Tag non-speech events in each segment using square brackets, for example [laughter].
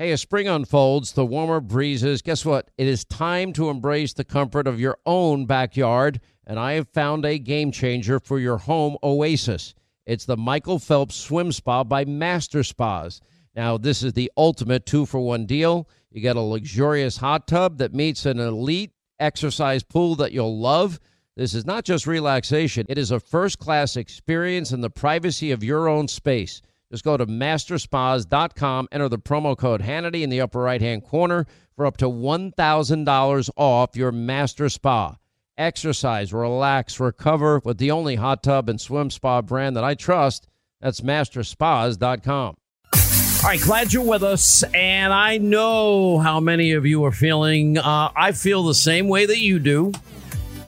Hey, as spring unfolds, the warmer breezes, guess what? It is time to embrace the comfort of your own backyard, and I have found a game changer for your home oasis. It's the Michael Phelps Swim Spa by Master Spas. Now, this is the ultimate two for one deal. You get a luxurious hot tub that meets an elite exercise pool that you'll love. This is not just relaxation, it is a first class experience in the privacy of your own space. Just go to masterspas.com, enter the promo code Hannity in the upper right hand corner for up to $1,000 off your master spa. Exercise, relax, recover with the only hot tub and swim spa brand that I trust. That's masterspas.com. All right, glad you're with us. And I know how many of you are feeling. Uh, I feel the same way that you do.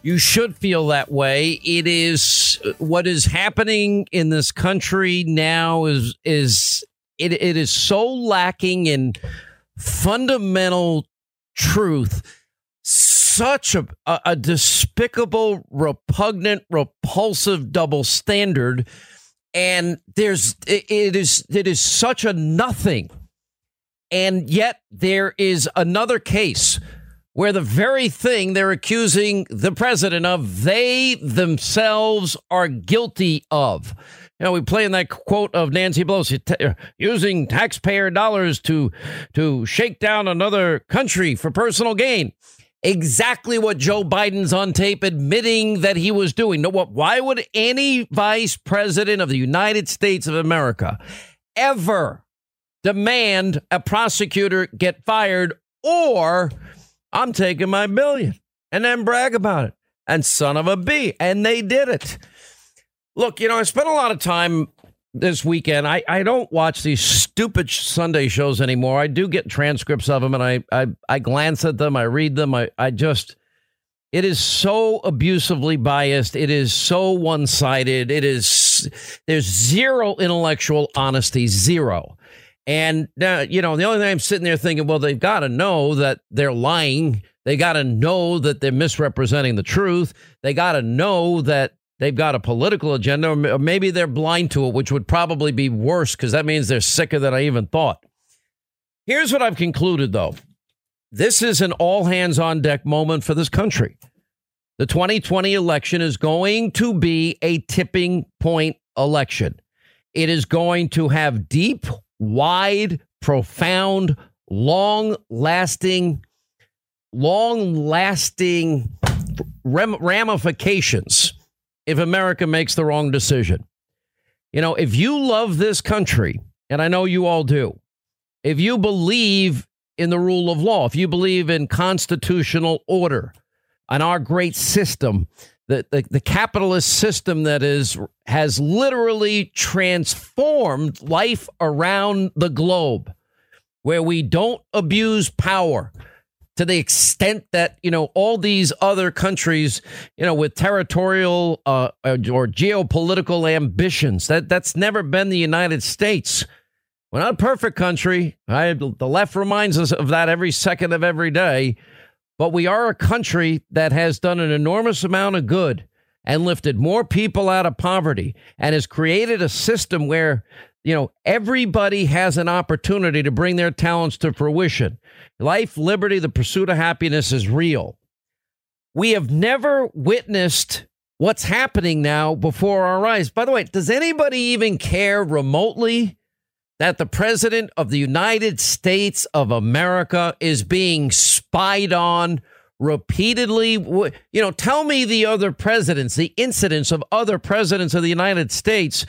You should feel that way. It is what is happening in this country now is is it, it is so lacking in fundamental truth. Such a, a, a despicable, repugnant, repulsive double standard. And there's it, it is it is such a nothing. And yet there is another case where the very thing they're accusing the president of, they themselves are guilty of. You know, we play in that quote of Nancy Pelosi t- uh, using taxpayer dollars to to shake down another country for personal gain. Exactly what Joe Biden's on tape admitting that he was doing. No, what? Why would any vice president of the United States of America ever demand a prosecutor get fired or I'm taking my billion and then brag about it. And son of a B. And they did it. Look, you know, I spent a lot of time this weekend. I, I don't watch these stupid Sunday shows anymore. I do get transcripts of them and I, I, I glance at them, I read them. I, I just, it is so abusively biased. It is so one sided. It is, there's zero intellectual honesty, zero. And you know, the only thing I'm sitting there thinking, well, they've got to know that they're lying. They got to know that they're misrepresenting the truth. They got to know that they've got a political agenda, or maybe they're blind to it, which would probably be worse because that means they're sicker than I even thought. Here's what I've concluded, though this is an all hands on deck moment for this country. The 2020 election is going to be a tipping point election. It is going to have deep wide, profound, long lasting, long lasting ramifications if America makes the wrong decision. You know, if you love this country, and I know you all do, if you believe in the rule of law, if you believe in constitutional order and our great system, the, the, the capitalist system that is has literally transformed life around the globe where we don't abuse power to the extent that you know all these other countries you know with territorial uh, or geopolitical ambitions that that's never been the United States We're not a perfect country. I, the left reminds us of that every second of every day. But we are a country that has done an enormous amount of good and lifted more people out of poverty and has created a system where, you know, everybody has an opportunity to bring their talents to fruition. Life, liberty, the pursuit of happiness is real. We have never witnessed what's happening now before our eyes. By the way, does anybody even care remotely that the president of the United States of America is being spied on repeatedly? You know, tell me the other presidents, the incidents of other presidents of the United States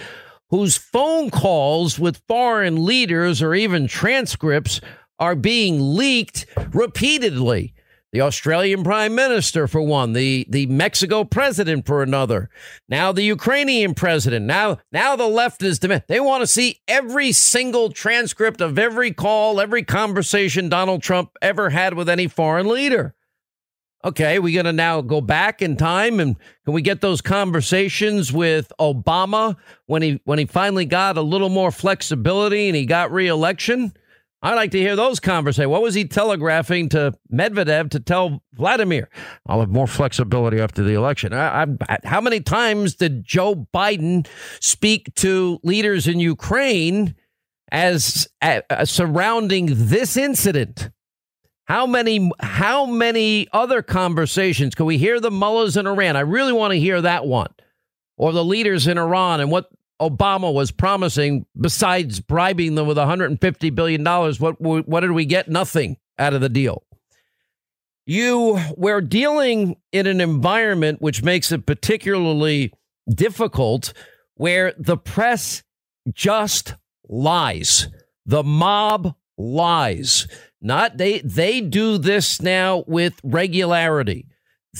whose phone calls with foreign leaders or even transcripts are being leaked repeatedly the Australian prime minister for one, the the Mexico president for another, now the Ukrainian president, now now the left is demand. They want to see every single transcript of every call, every conversation Donald Trump ever had with any foreign leader. Okay, we're going to now go back in time and can we get those conversations with Obama when he when he finally got a little more flexibility and he got reelection? I'd like to hear those conversations. What was he telegraphing to Medvedev to tell Vladimir? I'll have more flexibility after the election. I, I, how many times did Joe Biden speak to leaders in Ukraine as uh, surrounding this incident? How many how many other conversations can we hear the mullahs in Iran? I really want to hear that one. Or the leaders in Iran and what Obama was promising, besides bribing them with $150 billion, what, what did we get? Nothing out of the deal. You, we're dealing in an environment which makes it particularly difficult where the press just lies. The mob lies. Not they they do this now with regularity.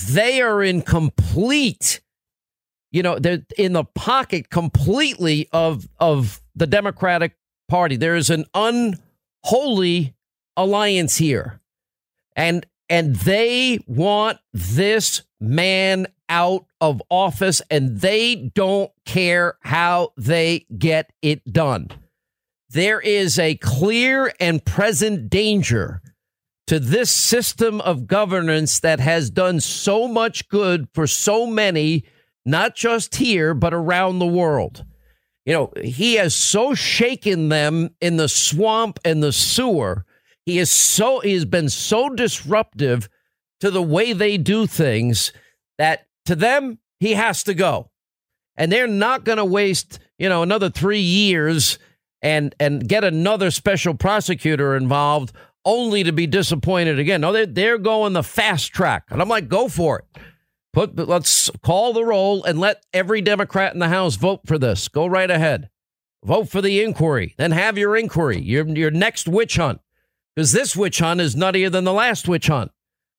They are in complete you know, they're in the pocket completely of of the Democratic Party. There is an unholy alliance here. And and they want this man out of office and they don't care how they get it done. There is a clear and present danger to this system of governance that has done so much good for so many not just here, but around the world. You know, he has so shaken them in the swamp and the sewer. He is so he has been so disruptive to the way they do things that to them he has to go. And they're not going to waste, you know, another 3 years and and get another special prosecutor involved only to be disappointed again. No, they're, they're going the fast track. And I'm like, go for it. Put let's call the roll and let every Democrat in the House vote for this. Go right ahead. Vote for the inquiry. Then have your inquiry, your your next witch hunt. Because this witch hunt is nuttier than the last witch hunt,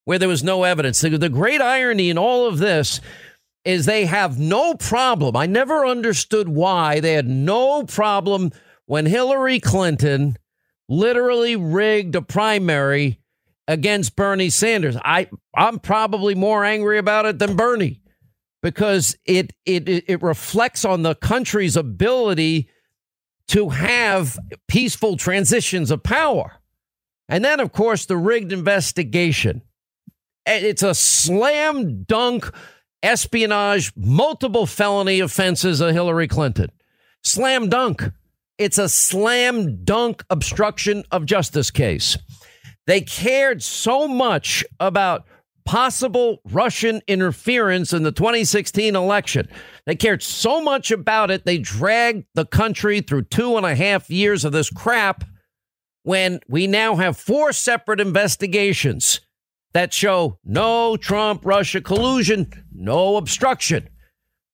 where there was no evidence. The, the great irony in all of this is they have no problem. I never understood why they had no problem when Hillary Clinton literally rigged a primary against Bernie Sanders. I I'm probably more angry about it than Bernie because it it it reflects on the country's ability to have peaceful transitions of power. And then of course the rigged investigation. It's a slam dunk espionage, multiple felony offenses of Hillary Clinton. Slam dunk. It's a slam dunk obstruction of justice case. They cared so much about possible Russian interference in the 2016 election. They cared so much about it, they dragged the country through two and a half years of this crap when we now have four separate investigations that show no Trump Russia collusion, no obstruction.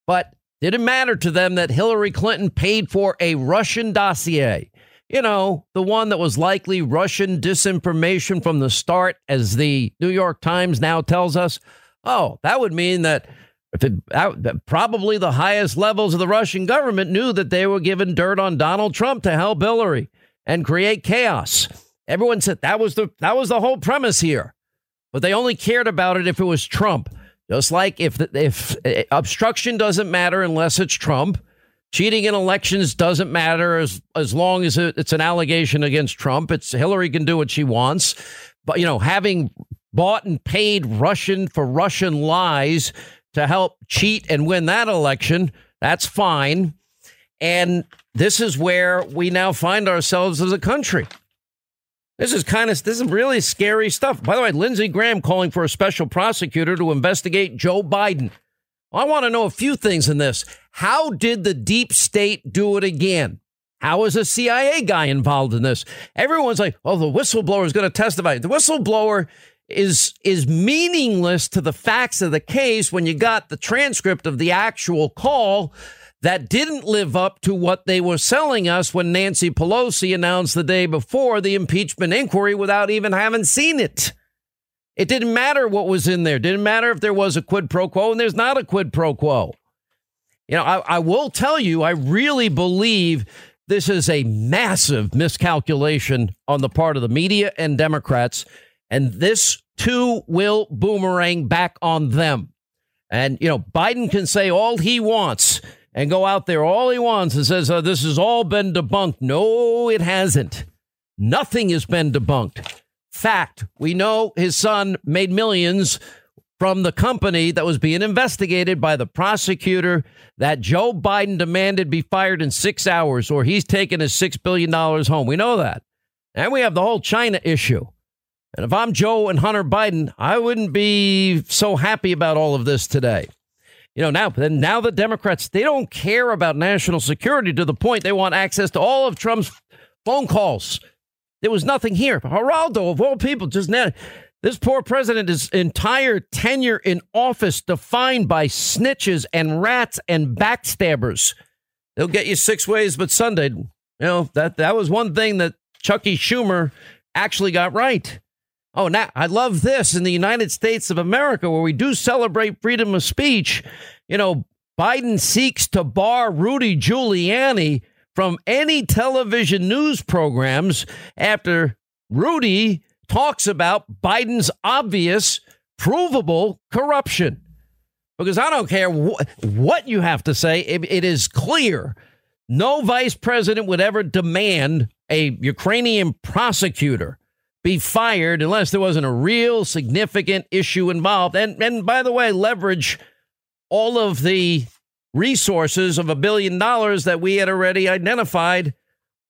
But didn't matter to them that Hillary Clinton paid for a Russian dossier you know, the one that was likely Russian disinformation from the start, as the New York Times now tells us. Oh, that would mean that it, probably the highest levels of the Russian government knew that they were giving dirt on Donald Trump to help Hillary and create chaos. Everyone said that was the that was the whole premise here, but they only cared about it if it was Trump. Just like if if, if obstruction doesn't matter unless it's Trump, Cheating in elections doesn't matter as as long as it's an allegation against Trump. It's Hillary can do what she wants, but you know, having bought and paid Russian for Russian lies to help cheat and win that election, that's fine. And this is where we now find ourselves as a country. This is kind of this is really scary stuff. By the way, Lindsey Graham calling for a special prosecutor to investigate Joe Biden. I want to know a few things in this. How did the deep state do it again? How is a CIA guy involved in this? Everyone's like, "Oh, the whistleblower is going to testify." The whistleblower is is meaningless to the facts of the case when you got the transcript of the actual call that didn't live up to what they were selling us when Nancy Pelosi announced the day before the impeachment inquiry without even having seen it. It didn't matter what was in there. Didn't matter if there was a quid pro quo, and there's not a quid pro quo. You know, I, I will tell you, I really believe this is a massive miscalculation on the part of the media and Democrats, and this too will boomerang back on them. And, you know, Biden can say all he wants and go out there all he wants and says, oh, This has all been debunked. No, it hasn't. Nothing has been debunked. Fact, we know his son made millions from the company that was being investigated by the prosecutor that Joe Biden demanded be fired in six hours or he's taking his $6 billion home. We know that. And we have the whole China issue. And if I'm Joe and Hunter Biden, I wouldn't be so happy about all of this today. You know, now then now the Democrats they don't care about national security to the point they want access to all of Trump's phone calls. There was nothing here. Geraldo, of all people, just now. This poor president, his entire tenure in office defined by snitches and rats and backstabbers. They'll get you six ways, but Sunday, you know, that, that was one thing that Chucky Schumer actually got right. Oh, now I love this in the United States of America, where we do celebrate freedom of speech. You know, Biden seeks to bar Rudy Giuliani from any television news programs after Rudy talks about Biden's obvious, provable corruption. Because I don't care wh- what you have to say, it, it is clear no vice president would ever demand a Ukrainian prosecutor be fired unless there wasn't a real significant issue involved. And, and by the way, leverage all of the resources of a billion dollars that we had already identified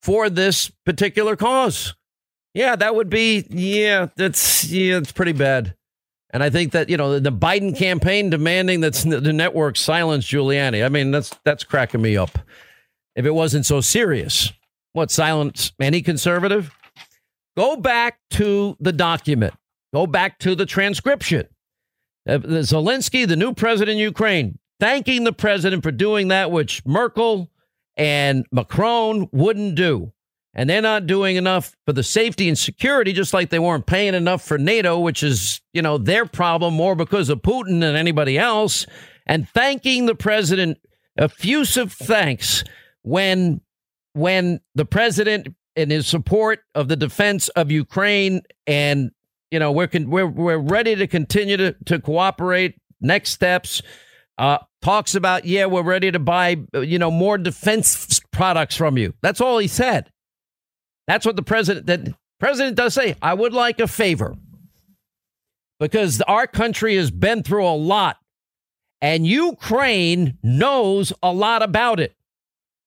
for this particular cause. Yeah, that would be, yeah, that's, yeah, it's pretty bad. And I think that, you know, the Biden campaign demanding that the network silence Giuliani. I mean, that's, that's cracking me up. If it wasn't so serious, what, silence any conservative? Go back to the document. Go back to the transcription. Uh, Zelensky, the new president of Ukraine, thanking the president for doing that, which Merkel and Macron wouldn't do. And they're not doing enough for the safety and security, just like they weren't paying enough for NATO, which is, you know, their problem more because of Putin than anybody else. And thanking the president, effusive thanks when when the president in his support of the defense of Ukraine, and you know we're con- we're we're ready to continue to to cooperate. Next steps. Uh, talks about yeah, we're ready to buy you know more defense products from you. That's all he said. That's what the president that president does say. I would like a favor because our country has been through a lot, and Ukraine knows a lot about it.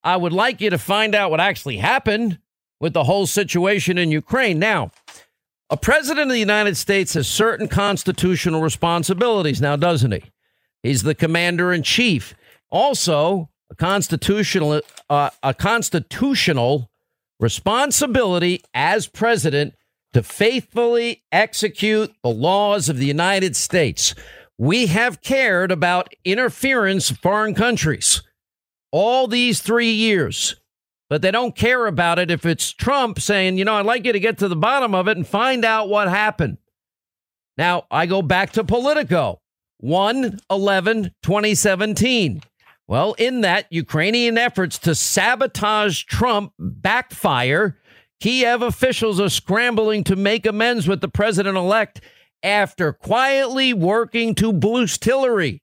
I would like you to find out what actually happened with the whole situation in Ukraine. Now, a president of the United States has certain constitutional responsibilities now, doesn't he? He's the commander in chief. Also, a constitutional uh, a constitutional responsibility as president to faithfully execute the laws of the United States. We have cared about interference of foreign countries all these 3 years but they don't care about it if it's Trump saying, you know, I'd like you to get to the bottom of it and find out what happened. Now, I go back to Politico 1 11 2017. Well, in that, Ukrainian efforts to sabotage Trump backfire. Kiev officials are scrambling to make amends with the president elect after quietly working to boost Hillary.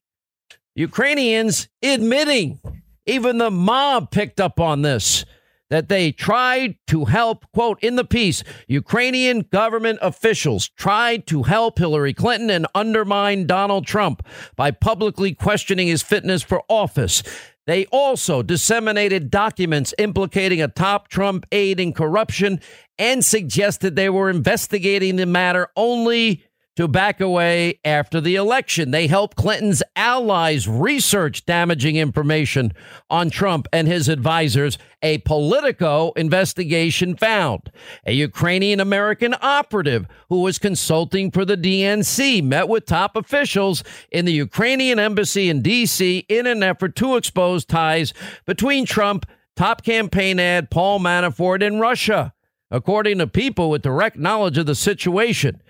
Ukrainians admitting Even the mob picked up on this that they tried to help, quote, in the piece, Ukrainian government officials tried to help Hillary Clinton and undermine Donald Trump by publicly questioning his fitness for office. They also disseminated documents implicating a top Trump aide in corruption and suggested they were investigating the matter only to back away after the election. They helped Clinton's allies research damaging information on Trump and his advisors. A Politico investigation found a Ukrainian American operative who was consulting for the DNC met with top officials in the Ukrainian embassy in D.C. in an effort to expose ties between Trump, top campaign ad Paul Manafort, and Russia. According to people with direct knowledge of the situation,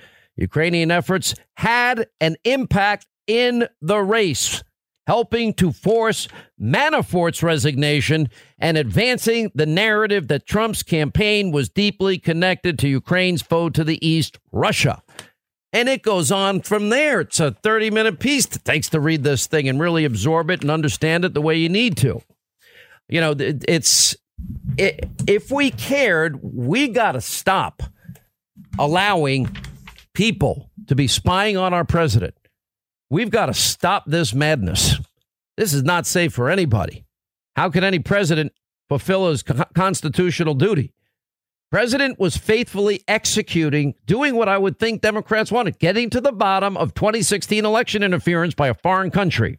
Ukrainian efforts had an impact in the race, helping to force Manafort's resignation and advancing the narrative that Trump's campaign was deeply connected to Ukraine's foe to the east, Russia. And it goes on from there. It's a 30 minute piece. It takes to read this thing and really absorb it and understand it the way you need to. You know, it's it, if we cared, we got to stop allowing people to be spying on our president. We've got to stop this madness. This is not safe for anybody. How can any president fulfill his constitutional duty? President was faithfully executing, doing what I would think Democrats wanted, getting to the bottom of 2016 election interference by a foreign country.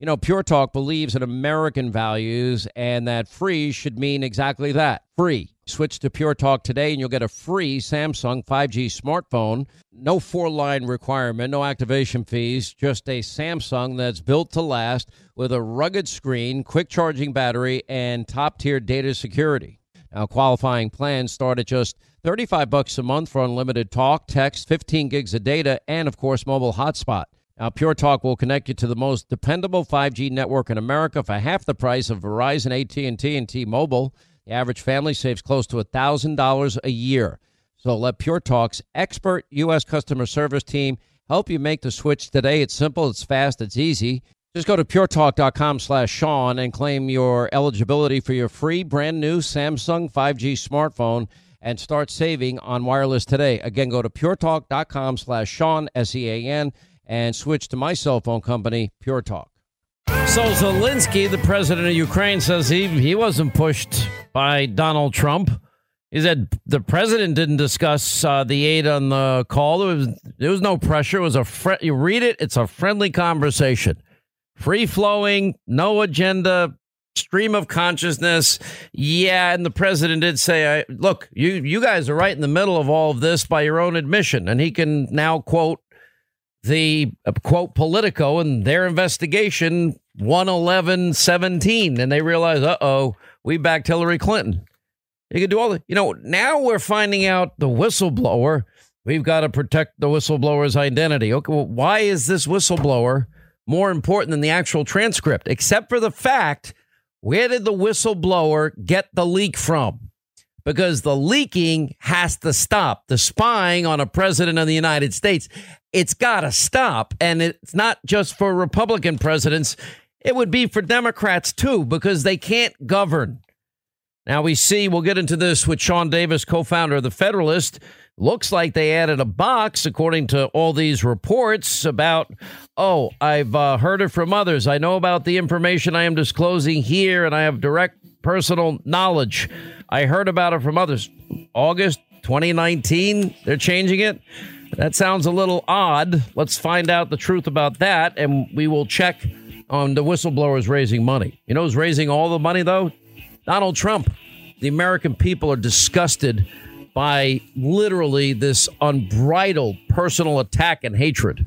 You know, Pure Talk believes in American values and that free should mean exactly that free. Switch to Pure Talk today and you'll get a free Samsung 5G smartphone. No four line requirement, no activation fees, just a Samsung that's built to last with a rugged screen, quick charging battery, and top tier data security. Now, qualifying plans start at just 35 bucks a month for unlimited talk, text, 15 gigs of data, and of course, mobile hotspot. Now, Pure Talk will connect you to the most dependable 5G network in America for half the price of Verizon, AT&T, and T-Mobile. The average family saves close to $1,000 a year. So let Pure Talk's expert U.S. customer service team help you make the switch today. It's simple, it's fast, it's easy. Just go to puretalk.com slash Sean and claim your eligibility for your free brand new Samsung 5G smartphone and start saving on wireless today. Again, go to puretalk.com slash Sean, S-E-A-N, and switch to my cell phone company, Pure Talk. So Zelensky, the president of Ukraine, says he, he wasn't pushed by Donald Trump. He said the president didn't discuss uh, the aid on the call. There was, there was no pressure. It was a fr- you read it, it's a friendly conversation. free flowing, no agenda, stream of consciousness. Yeah, and the president did say, "Look, you you guys are right in the middle of all of this by your own admission," and he can now quote the uh, quote Politico and their investigation 11117 and they realize uh-oh we backed hillary clinton. You can do all the you know now we're finding out the whistleblower we've got to protect the whistleblower's identity. Okay well why is this whistleblower more important than the actual transcript? Except for the fact where did the whistleblower get the leak from because the leaking has to stop. The spying on a president of the United States, it's got to stop. And it's not just for Republican presidents, it would be for Democrats too, because they can't govern. Now we see, we'll get into this with Sean Davis, co founder of The Federalist. Looks like they added a box, according to all these reports, about, oh, I've uh, heard it from others. I know about the information I am disclosing here, and I have direct personal knowledge. I heard about it from others. August 2019, they're changing it. That sounds a little odd. Let's find out the truth about that, and we will check on the whistleblowers raising money. You know who's raising all the money, though? Donald Trump. The American people are disgusted by literally this unbridled personal attack and hatred.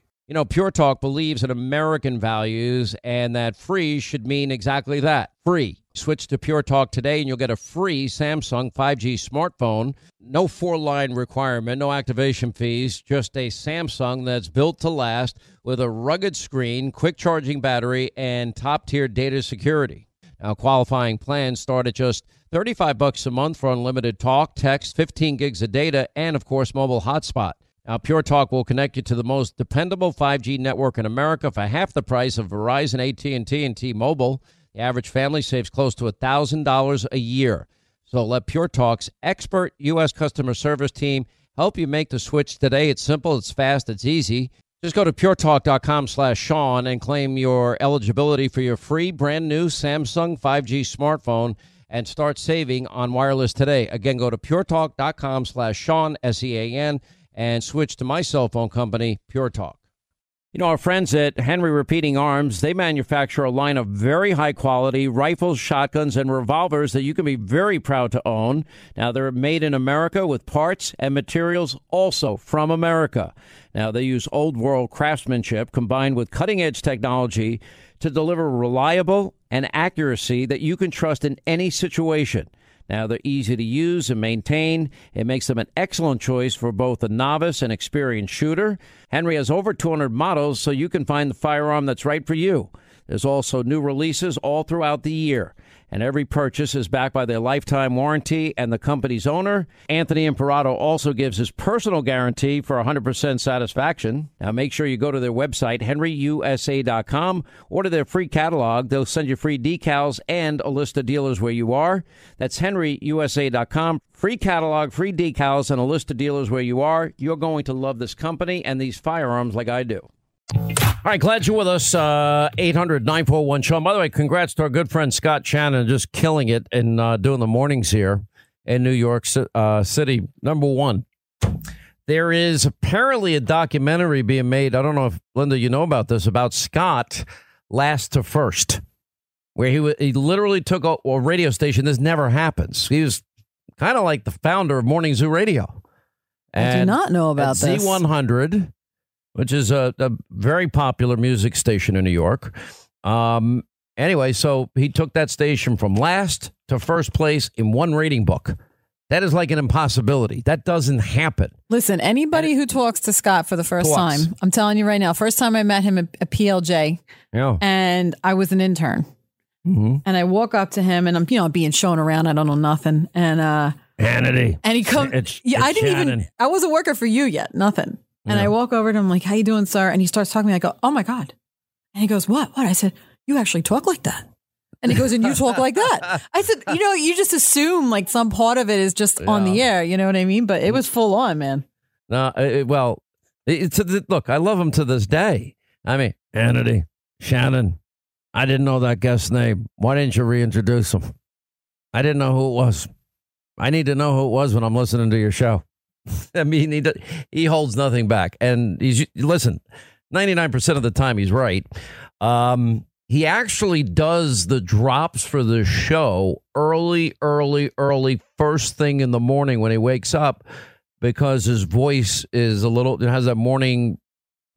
You know, Pure Talk believes in American values and that free should mean exactly that free. Switch to Pure Talk today and you'll get a free Samsung 5G smartphone. No four line requirement, no activation fees, just a Samsung that's built to last with a rugged screen, quick charging battery, and top tier data security. Now, qualifying plans start at just 35 bucks a month for unlimited talk, text, 15 gigs of data, and of course, mobile hotspot. Now, Pure Talk will connect you to the most dependable 5G network in America for half the price of Verizon, AT&T, and T-Mobile. The average family saves close to $1,000 a year. So let Pure Talk's expert U.S. customer service team help you make the switch today. It's simple, it's fast, it's easy. Just go to puretalk.com slash Sean and claim your eligibility for your free brand new Samsung 5G smartphone and start saving on wireless today. Again, go to puretalk.com slash Sean, S-E-A-N, and switch to my cell phone company, Pure Talk. You know, our friends at Henry Repeating Arms, they manufacture a line of very high quality rifles, shotguns, and revolvers that you can be very proud to own. Now, they're made in America with parts and materials also from America. Now, they use old world craftsmanship combined with cutting edge technology to deliver reliable and accuracy that you can trust in any situation. Now, they're easy to use and maintain. It makes them an excellent choice for both a novice and experienced shooter. Henry has over 200 models, so you can find the firearm that's right for you. There's also new releases all throughout the year and every purchase is backed by their lifetime warranty and the company's owner. Anthony Imperato also gives his personal guarantee for 100% satisfaction. Now make sure you go to their website, henryusa.com, order their free catalog. They'll send you free decals and a list of dealers where you are. That's henryusa.com. Free catalog, free decals, and a list of dealers where you are. You're going to love this company and these firearms like I do. All right, glad you're with us. Uh, 800 941 Sean. By the way, congrats to our good friend Scott Shannon, just killing it and uh, doing the mornings here in New York uh, City. Number one. There is apparently a documentary being made. I don't know if, Linda, you know about this, about Scott last to first, where he, he literally took a, a radio station. This never happens. He was kind of like the founder of Morning Zoo Radio. And I do not know about Z100 which is a, a very popular music station in New York. Um, anyway, so he took that station from last to first place in one rating book. That is like an impossibility. That doesn't happen. Listen, anybody who talks to Scott for the first Talks. time, I'm telling you right now, first time I met him at, at PLJ, Yeah. and I was an intern. Mm-hmm. And I walk up to him and I'm, you know, being shown around. I don't know nothing. And uh Hannity. and he comes It's- Yeah, I didn't Shannon. even I wasn't working for you yet. Nothing. And I walk over to him like, How you doing, sir? And he starts talking to me. I go, Oh my God. And he goes, What? What? I said, You actually talk like that. And he goes, And you talk like that. I said, You know, you just assume like some part of it is just on the air, you know what I mean? But it was full on, man. No, uh, well, it's look. I love him to this day. I mean, Hannity, Shannon. I didn't know that guest's name. Why didn't you reintroduce him? I didn't know who it was. I need to know who it was when I'm listening to your show. [laughs] I mean, he he holds nothing back, and he's listen. Ninety nine percent of the time, he's right. Um, he actually does the drops for the show early, early, early, first thing in the morning when he wakes up because his voice is a little it has that morning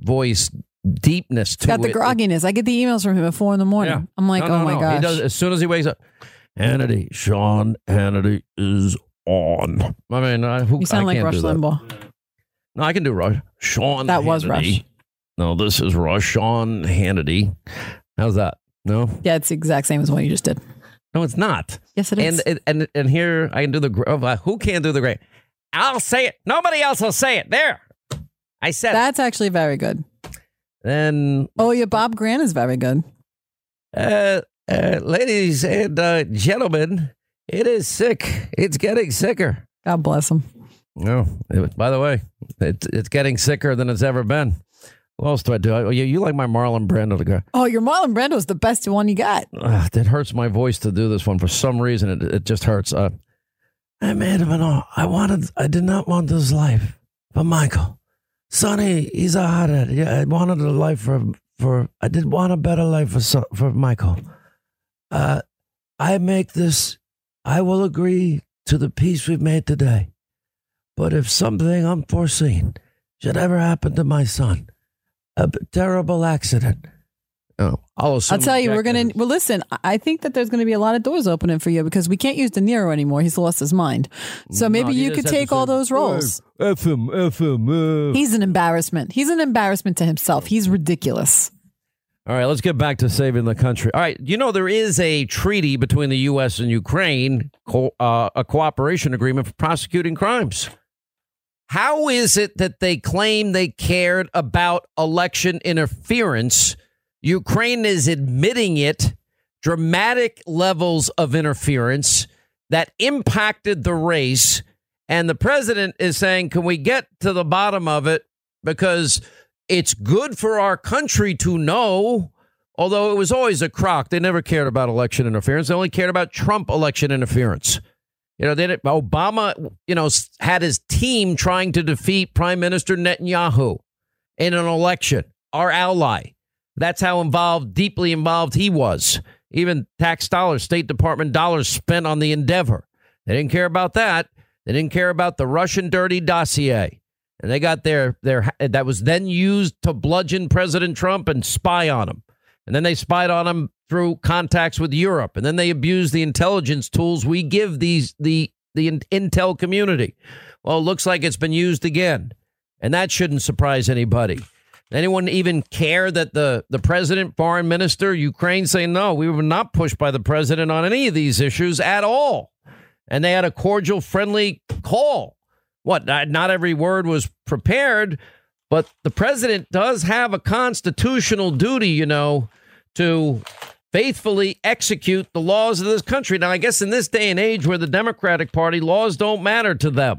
voice deepness to it. Got the it. grogginess. I get the emails from him at four in the morning. Yeah. I'm like, No, no, Oh my no. gosh. He does as soon as he wakes up. Hannity, Sean Hannity is on. I mean, I, who, you sound I like can't Rush. Limbaugh. No, I can do Rush. Sean. That was Rush. No, this is Rush. Sean Hannity. How's that? No, Yeah, it's the exact same as what you just did. no, it's not. Yes, it is. And and and here I can do the uh, who can't do the great. I'll say it. Nobody else will say it. There, I said. it. That's actually very good. Then Oh, yeah, Bob Grant is very good. Uh, uh, ladies and uh, gentlemen, it is sick. It's getting sicker. God bless him. No, it- by the way, it, it's getting sicker than it's ever been. What else do I do? Oh, you, you like my Marlon Brando to go? Oh, your Marlon Brando is the best one you got. Ugh, it hurts my voice to do this one for some reason. It, it just hurts. Uh, I made him an offer. I wanted. I did not want this life for Michael. Sonny, he's a hothead. Yeah, I wanted a life for for. I did want a better life for for Michael. Uh, I make this. I will agree to the peace we've made today. But if something unforeseen should ever happen to my son, a terrible accident. Oh, I'll, I'll tell you, we're gonna. Well, listen, I- think that there's gonna be a lot of doors opening for you because we can't use De Niro anymore. He's lost his mind. So maybe No, you could take all those roles. "Hey, F him, F him. uh." He's an embarrassment. He's an embarrassment to himself. He's ridiculous. All right, let's get back to saving the country. All right, you know there is a treaty between the U.S. and Ukraine, co- uh, a cooperation agreement for prosecuting crimes. How is it that they claim they cared about election interference? Ukraine is admitting it, dramatic levels of interference that impacted the race. And the president is saying, can we get to the bottom of it? Because it's good for our country to know, although it was always a crock. They never cared about election interference. They only cared about Trump election interference. You know, they didn't, Obama, you know, had his team trying to defeat Prime Minister Netanyahu in an election, our ally. That's how involved, deeply involved he was. Even tax dollars, State Department dollars spent on the endeavor. They didn't care about that. They didn't care about the Russian dirty dossier. And they got their their that was then used to bludgeon President Trump and spy on him. And then they spied on him through contacts with Europe. And then they abused the intelligence tools we give these the the in- intel community. Well, it looks like it's been used again. And that shouldn't surprise anybody. Anyone even care that the, the president, foreign minister, Ukraine saying no, we were not pushed by the president on any of these issues at all. And they had a cordial, friendly call. What? Not, every word was prepared, but the president does have a constitutional duty, you know, to faithfully execute the laws of this country. Now, I guess in this day and age where the Democratic Party laws don't matter to them.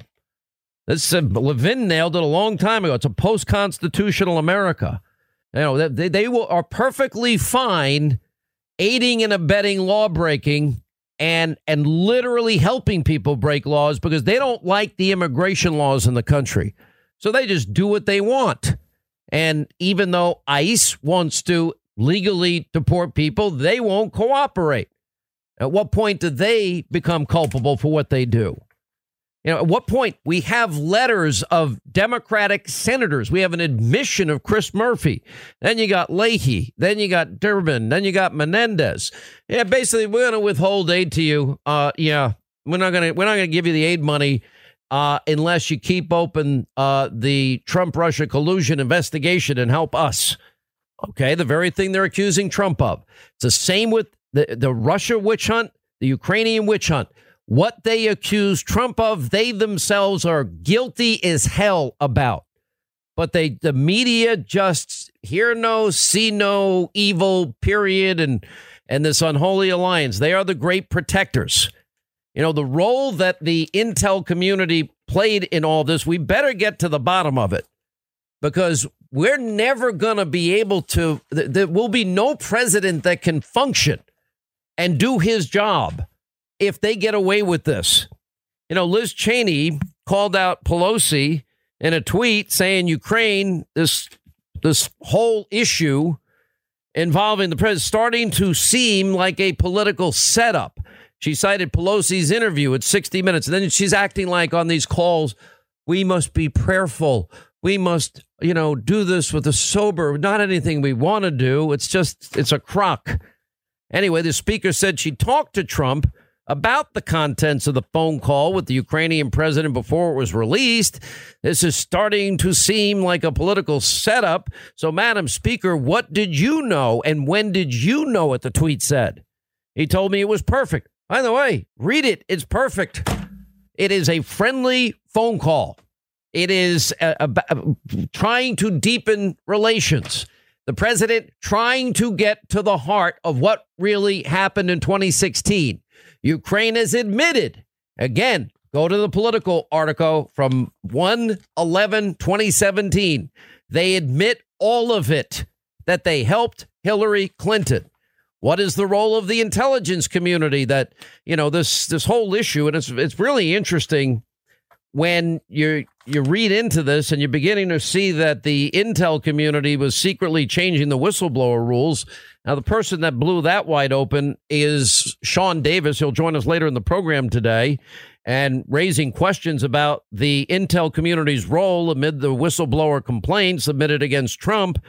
This uh, Levin nailed it a long time ago. It's a post-constitutional America. You know, they they will, are perfectly fine aiding and abetting law breaking and and literally helping people break laws because they don't like the immigration laws in the country. So they just do what they want. And even though ICE wants to legally deport people, they won't cooperate. At what point do they become culpable for what they do? You know, at what point we have letters of Democratic senators? We have an admission of Chris Murphy. Then you got Leahy. Then you got Durbin. Then you got Menendez. Yeah, basically, we're going to withhold aid to you. Uh, yeah, we're not going to we're not going to give you the aid money uh, unless you keep open uh, the Trump Russia collusion investigation and help us. Okay, the very thing they're accusing Trump of. It's the same with the the Russia witch hunt, the Ukrainian witch hunt. What they accuse Trump of, they themselves are guilty as hell about. But they the media just hear no, see no evil, period, and and this unholy alliance. They are the great protectors. You know, the role that the intel community played in all this, we better get to the bottom of it because we're never going to be able to, there will be no president that can function and do his job if they get away with this. You know, Liz Cheney called out Pelosi in a tweet saying Ukraine, this this whole issue involving the president, starting to seem like a political setup. She cited Pelosi's interview at 60 Minutes, and then she's acting like on these calls, we must be prayerful. We must, you know, do this with a sober, not anything we want to do. It's just, it's a crock. Anyway, the speaker said she talked to Trump about the contents of the phone call with the Ukrainian president before it was released. This is starting to seem like a political setup. So, Madam Speaker, what did you know and when did you know what the tweet said? He told me it was perfect. By the way, read it. It's perfect. It is a friendly phone call. It is a, a, a, trying to deepen relations. The president trying to get to the heart of what really happened in 2016. Ukraine has admitted, again, go to the Politico article from 1 11 2017. They admit all of it that they helped Hillary Clinton. What is the role of the intelligence community that, you know, this this whole issue and it's it's really interesting when you you read into this and you're beginning to see that the intel community was secretly changing the whistleblower rules. Now, the person that blew that wide open is Sean Davis. He'll join us later in the program today and raising questions about the intel community's role amid the whistleblower complaint submitted against Trump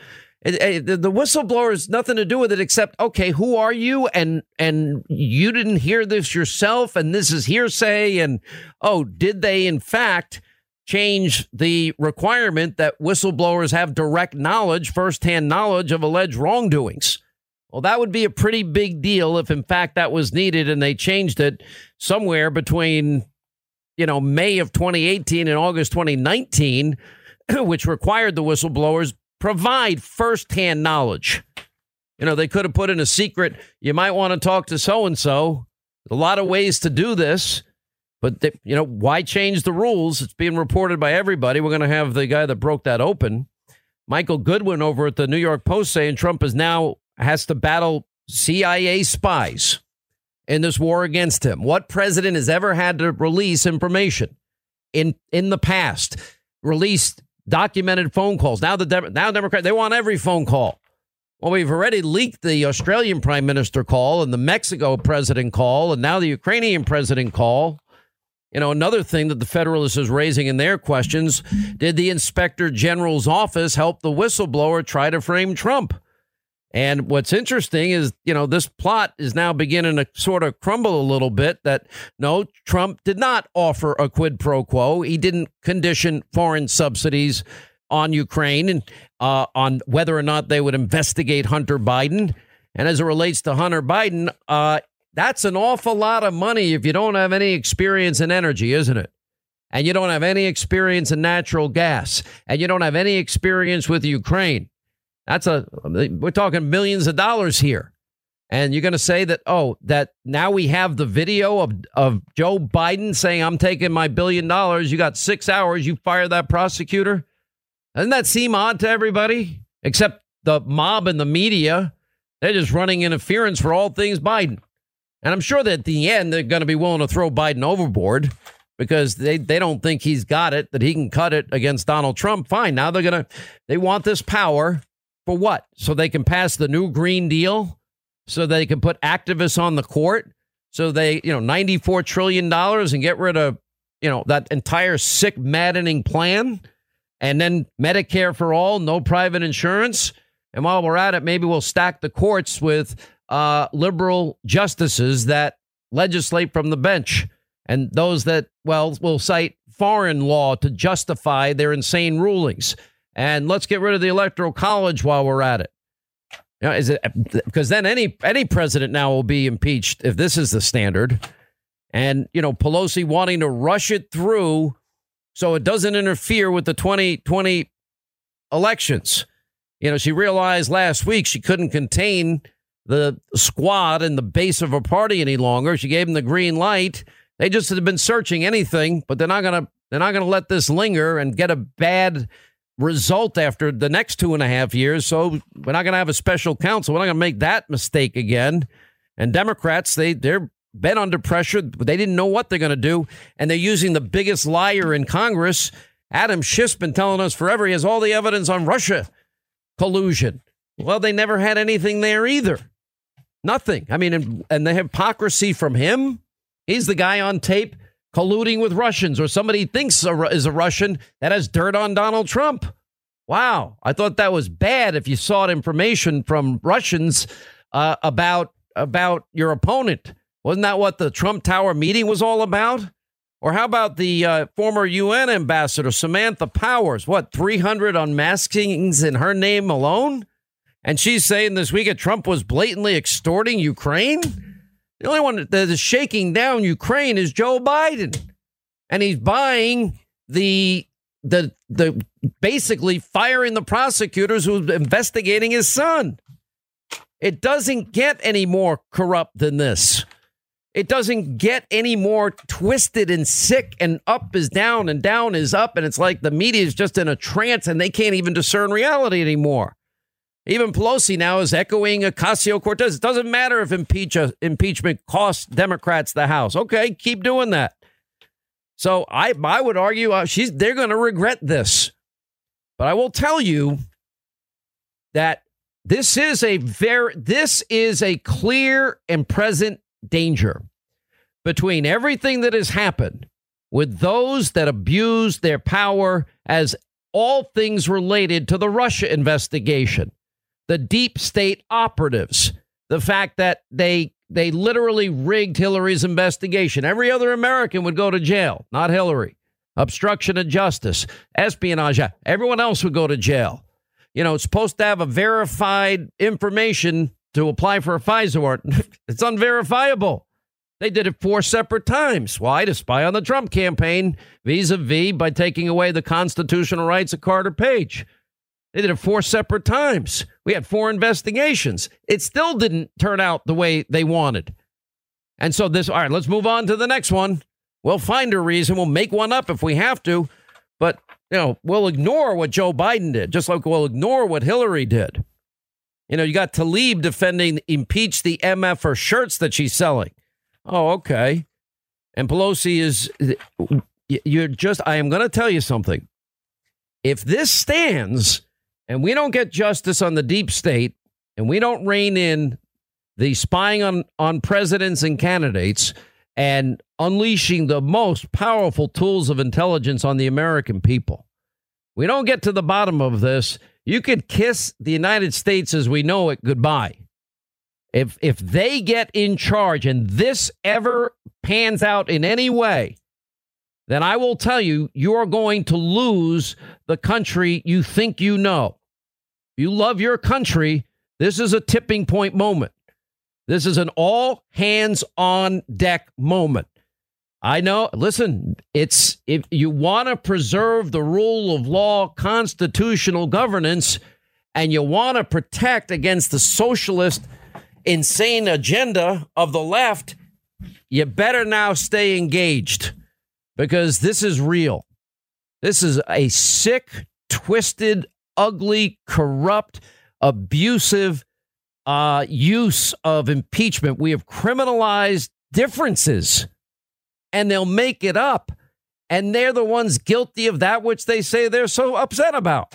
the whistleblower has nothing to do with it except okay who are you and and you didn't hear this yourself and this is hearsay and oh did they in fact change the requirement that whistleblowers have direct knowledge firsthand knowledge of alleged wrongdoings well that would be a pretty big deal if in fact that was needed and they changed it somewhere between you know May of 2018 and August 2019 [clears throat] which required the whistleblowers provide firsthand knowledge. You know, they could have put in a secret, you might want to talk to so and so. A lot of ways to do this, but, they, you know, why change the rules? It's being reported by everybody. We're going to have the guy that broke that open, Michael Goodwin, over at the New York Post, saying Trump is now has to battle CIA spies in this war against him. What president has ever had to release information in in the past? Released documented phone calls. Now the De- now Democrat they want every phone call. Well, we've already leaked the Australian prime minister call and the Mexico president call, and now the Ukrainian president call. You know, another thing that the Federalist is raising in their questions did the inspector general's office help the whistleblower try to frame Trump? And what's interesting is, you know, this plot is now beginning to sort of crumble a little bit that no, Trump did not offer a quid pro quo. He didn't condition foreign subsidies on Ukraine and uh, on whether or not they would investigate Hunter Biden. And as it relates to Hunter Biden, uh, that's an awful lot of money if you don't have any experience in energy, isn't it? And you don't have any experience in natural gas, and you don't have any experience with Ukraine. That's a we're talking millions of dollars here. And you're going to say that oh that now we have the video of of Joe Biden saying I'm taking my billion dollars. You got 6 hours, you fire that prosecutor? Doesn't that seem odd to everybody except the mob and the media? They're just running interference for all things Biden. And I'm sure that at the end they're going to be willing to throw Biden overboard because they, they don't think he's got it, that he can cut it against Donald Trump. Fine. Now they're going to, they want this power for what? So they can pass the new Green Deal? So they can put activists on the court? So they, you know, $94 trillion and get rid of, you you know, that entire sick, maddening plan, and then Medicare for all, no private insurance. And while we're at it, maybe we'll stack the courts with uh, liberal justices that legislate from the bench and those that, well, will cite foreign law to justify their insane rulings. And let's get rid of the electoral college while we're at it. You know, is it because then any any president now will be impeached if this is the standard, and you know Pelosi wanting to rush it through so it doesn't interfere with the 2020 elections. You know, she realized last week she couldn't contain the squad and the base of her party any longer. She gave them the green light. They just have been searching anything, but they're not gonna they're not gonna let this linger and get a bad result after the next two and a half years. So we're not going to have a special counsel. We're not going to make that mistake again. And Democrats, they they're been under pressure. They didn't know what they're going to do, and they're using the biggest liar in Congress. Adam Schiff's been telling us forever he has all the evidence on Russia collusion. Well, they never had anything there either. Nothing. I mean, and, and the hypocrisy from him. He's the guy on tape colluding with Russians or somebody thinks is a Russian that has dirt on Donald Trump. Wow. I thought that was bad if you sought information from Russians uh, about about your opponent. Wasn't that what the Trump Tower meeting was all about? Or how about the uh, former UN ambassador, Samantha Powers? What, 300 unmaskings in her name alone? And she's saying this week that Trump was blatantly extorting Ukraine? The only one that is shaking down Ukraine is Joe Biden. And he's buying the the the basically firing the prosecutors who's investigating his son. It doesn't get any more corrupt than this. It doesn't get any more twisted and sick and up is down and down is up. And it's like the media is just in a trance and they can't even discern reality anymore. Even Pelosi now is echoing Ocasio Cortez. It doesn't matter if impeach, uh, impeachment costs Democrats the House. Okay, keep doing that. So I, I would argue uh, she's they're going to regret this. But I will tell you that this is a very this is a clear and present danger between everything that has happened with those that abuse their power as all things related to the Russia investigation the deep state operatives, the fact that they they literally rigged Hillary's investigation. Every other American would go to jail, not Hillary. Obstruction of justice, espionage, everyone else would go to jail. You know, it's supposed to have a verified information to apply for a FISA warrant. [laughs] it's unverifiable. They did it four separate times. Why? To spy on the Trump campaign vis a vis by taking away the constitutional rights of Carter Page. They did it four separate times. We had four investigations. It still didn't turn out the way they wanted. And so this, all right, let's move on to the next one. We'll find a reason. We'll make one up if we have to. But, you know, we'll ignore what Joe Biden did, just like we'll ignore what Hillary did. You know, you got Tlaib defending impeach the MF for shirts that she's selling. Oh, okay. And Pelosi is, you're just, I am going to tell you something. If this stands, and we don't get justice on the deep state and we don't rein in the spying on, on presidents and candidates and unleashing the most powerful tools of intelligence on the American people. We don't get to the bottom of this. You could kiss the United States as we know it goodbye. If if they get in charge and this ever pans out in any way, then I will tell you, you are going to lose the country you think you know. You love your country. This is a tipping point moment. This is an all hands on deck moment. I know, listen, it's if you want to preserve the rule of law, constitutional governance, and you want to protect against the socialist insane agenda of the left, you better now stay engaged because this is real. This is a sick, twisted, ugly, corrupt, abusive uh, use of impeachment. We have criminalized differences and they'll make it up. And they're the ones guilty of that which they say they're so upset about.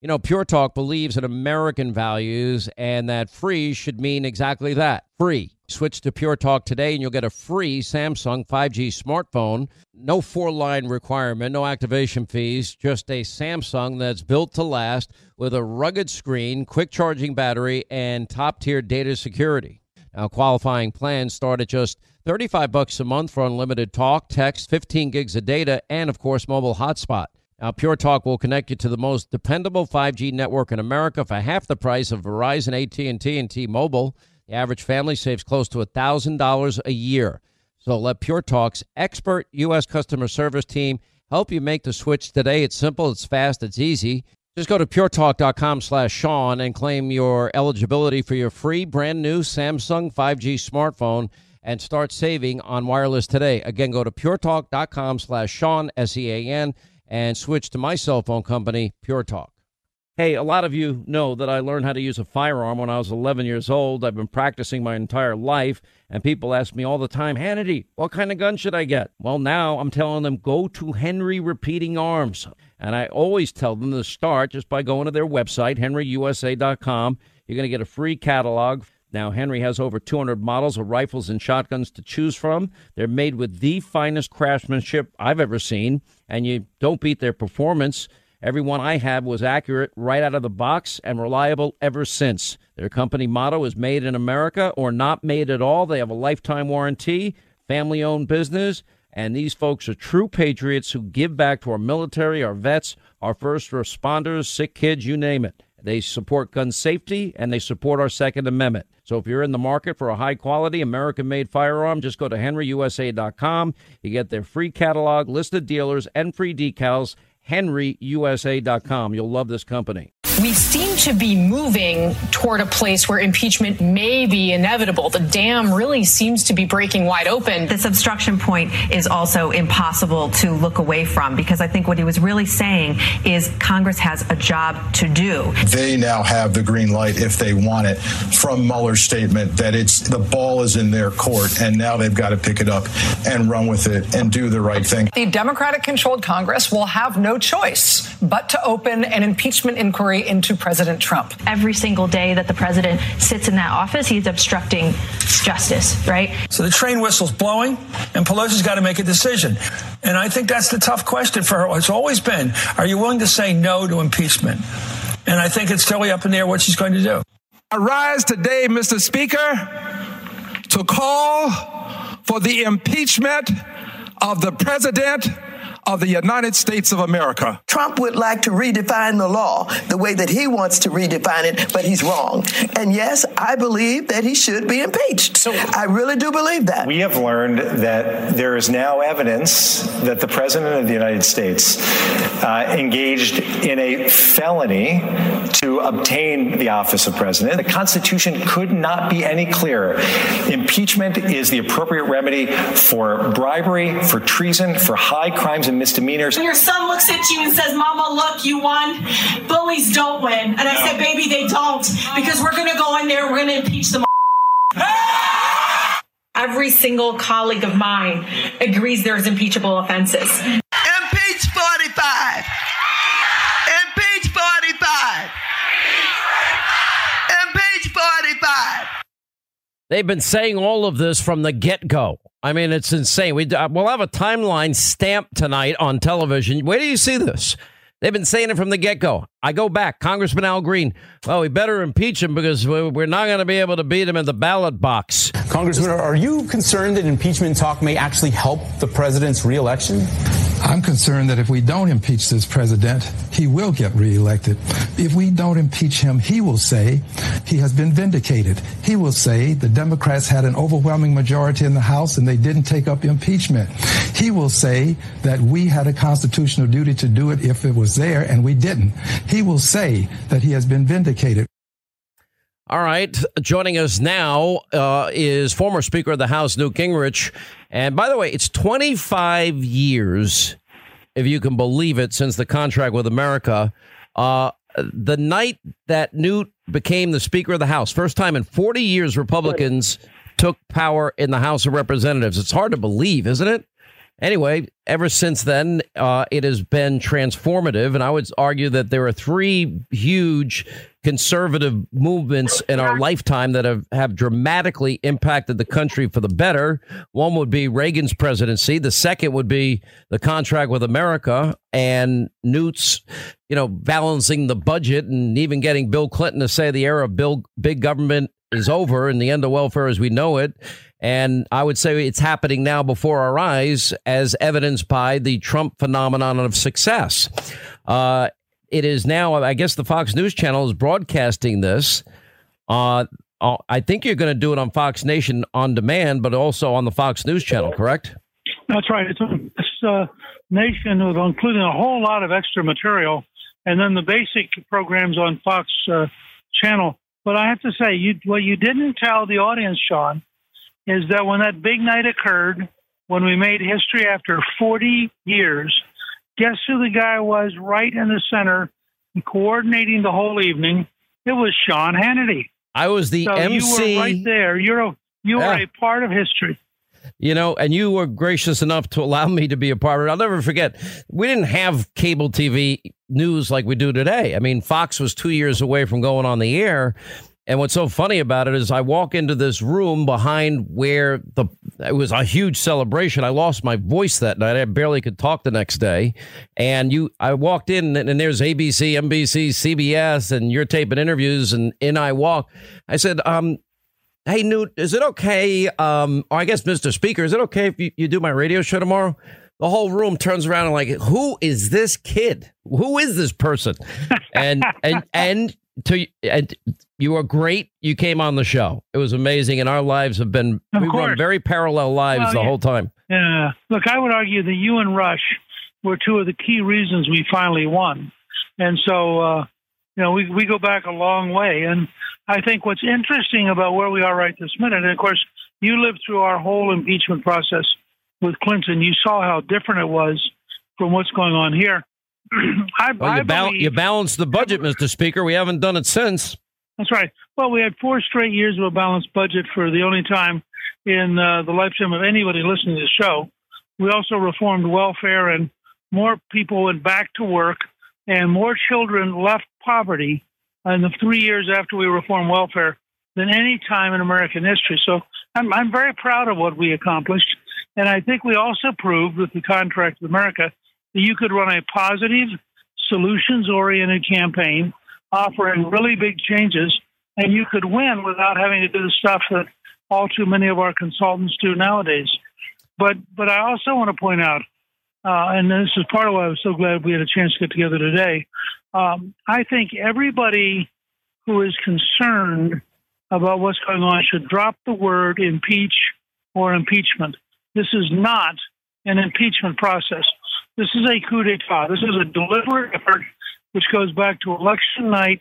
You know, Pure Talk believes in American values and that free should mean exactly that free. Switch to Pure Talk today and you'll get a free Samsung 5G smartphone. No four line requirement, no activation fees, just a Samsung that's built to last with a rugged screen, quick charging battery, and top tier data security. Now, qualifying plans start at just 35 bucks a month for unlimited talk, text, 15 gigs of data, and of course, mobile hotspot. Now, Pure Talk will connect you to the most dependable 5G network in America for half the price of Verizon, AT&T, and T-Mobile. The average family saves close to $1,000 a year. So let Pure Talk's expert U.S. customer service team help you make the switch today. It's simple, it's fast, it's easy. Just go to puretalk.com slash Sean and claim your eligibility for your free brand new Samsung 5G smartphone and start saving on wireless today. Again, go to puretalk.com slash Sean, S-E-A-N, and switch to my cell phone company, Pure Talk. Hey, a lot of you know that I learned how to use a firearm when I was 11 years old. I've been practicing my entire life, and people ask me all the time, Hannity, what kind of gun should I get? Well, now I'm telling them go to Henry Repeating Arms. And I always tell them to start just by going to their website, henryusa.com. You're going to get a free catalog. Now, Henry has over 200 models of rifles and shotguns to choose from. They're made with the finest craftsmanship I've ever seen, and you don't beat their performance. Every one I have was accurate right out of the box and reliable ever since. Their company motto is made in America or not made at all. They have a lifetime warranty, family owned business, and these folks are true patriots who give back to our military, our vets, our first responders, sick kids, you name it. They support gun safety and they support our Second Amendment. So if you're in the market for a high quality American made firearm, just go to henryusa.com. You get their free catalog, list of dealers, and free decals. henryusa.com. You'll love this company. We seem to be moving toward a place where impeachment may be inevitable. The dam really seems to be breaking wide open. This obstruction point is also impossible to look away from because I think what he was really saying is Congress has a job to do. They now have the green light if they want it from Mueller's statement that it's the ball is in their court and now they've got to pick it up and run with it and do the right thing. The Democratic controlled Congress will have no choice but to open an impeachment inquiry into President Trump. Every single day that the president sits in that office, he's obstructing justice, right? So the train whistle's blowing, and Pelosi's got to make a decision. And I think that's the tough question for her. It's always been are you willing to say no to impeachment? And I think it's totally up in the air what she's going to do. I rise today, Mr. Speaker, to call for the impeachment of the president of the United States of America. Trump would like to redefine the law the way that he wants to redefine it, but he's wrong. And yes, I believe that he should be impeached. So I really do believe that. We have learned that there is now evidence that the President of the United States uh, engaged in a felony to obtain the office of President. The Constitution could not be any clearer. Impeachment is the appropriate remedy for bribery, for treason, for high crimes and misdemeanors. When your son looks at you and says, Mama, look, you won, bullies don't win. And I no. said, Baby, they don't. Because we're going to go in there, we're going to impeach them. [laughs] Every single colleague of mine agrees there's impeachable offenses. Impeach 45. Impeach 45. Impeach 45. They've been saying all of this from the get go. I mean, it's insane. We, uh, we'll have a timeline stamped tonight on television. Where do you see this? They've been saying it from the get go. I go back. Congressman Al Green, well, we better impeach him because we're not going to be able to beat him in the ballot box. Congressman, are you concerned that impeachment talk may actually help the president's reelection? I'm concerned that if we don't impeach this president, he will get reelected. If we don't impeach him, he will say he has been vindicated. He will say the Democrats had an overwhelming majority in the House and they didn't take up impeachment. He will say that we had a constitutional duty to do it if it was there and we didn't. He will say that he has been vindicated. All right. Joining us now uh, is former Speaker of the House, Newt Gingrich. And by the way, it's 25 years, if you can believe it, since the contract with America. Uh, the night that Newt became the Speaker of the House, first time in 40 years, Republicans took power in the House of Representatives. It's hard to believe, isn't it? Anyway, ever since then, uh, it has been transformative. And I would argue that there are three huge conservative movements in our lifetime that have, have dramatically impacted the country for the better. One would be Reagan's presidency. The second would be the contract with America and Newt's, you know, balancing the budget and even getting Bill Clinton to say the era of Bill, big government is over and the end of welfare as we know it. And I would say it's happening now before our eyes, as evidenced by the Trump phenomenon of success. Uh, it is now, I guess the Fox News channel is broadcasting this. Uh, uh I think you're going to do it on Fox Nation on demand, but also on the Fox News channel, correct? That's right. It's a, it's a nation with including a whole lot of extra material, and then the basic programs on Fox uh, channel. But I have to say, you, what you didn't tell the audience, Sean, is that when that big night occurred, when we made history after 40 years, guess who the guy was right in the center, coordinating the whole evening? It was Sean Hannity. I was the so MC. You were right there. You're a, you yeah. are a part of history. You know, and you were gracious enough to allow me to be a part of it. I'll never forget. We didn't have cable TV news like we do today. I mean, Fox was two years away from going on the air, and what's so funny about it is I walk into this room behind where the it was a huge celebration. I lost my voice that night. I barely could talk the next day. And you I walked in and, and there's ABC, NBC, CBS, and you're taping interviews and in I walk. I said, um, hey Newt, is it okay? Um, or I guess Mr. Speaker, is it okay if you, you do my radio show tomorrow? the whole room turns around and like, who is this kid? Who is this person? [laughs] And and and to and you were great. You came on the show. It was amazing, and our lives have been of we course. run very parallel lives well, the yeah. whole time. Yeah. Look, I would argue that you and Rush were two of the key reasons we finally won, and so uh, you know we we go back a long way. And I think what's interesting about where we are right this minute, and of course you lived through our whole impeachment process with Clinton. You saw how different it was from what's going on here. [clears throat] I, well, you, I bal- you balanced the budget, Mr. Speaker. We haven't done it since. That's right. Well, we had four straight years of a balanced budget for the only time in uh, the lifetime of anybody listening to the show. We also reformed welfare, and more people went back to work, and more children left poverty in the three years after we reformed welfare than any time in American history. So I'm, I'm very proud of what we accomplished. And I think we also proved with the contract with America you could run a positive, solutions oriented campaign offering really big changes, and you could win without having to do the stuff that all too many of our consultants do nowadays. But but I also want to point out, uh, and this is part of why I was so glad we had a chance to get together today. Um, I think everybody who is concerned about what's going on should drop the word impeach or impeachment. This is not an impeachment process. This is a coup d'etat. This is a deliberate effort which goes back to election night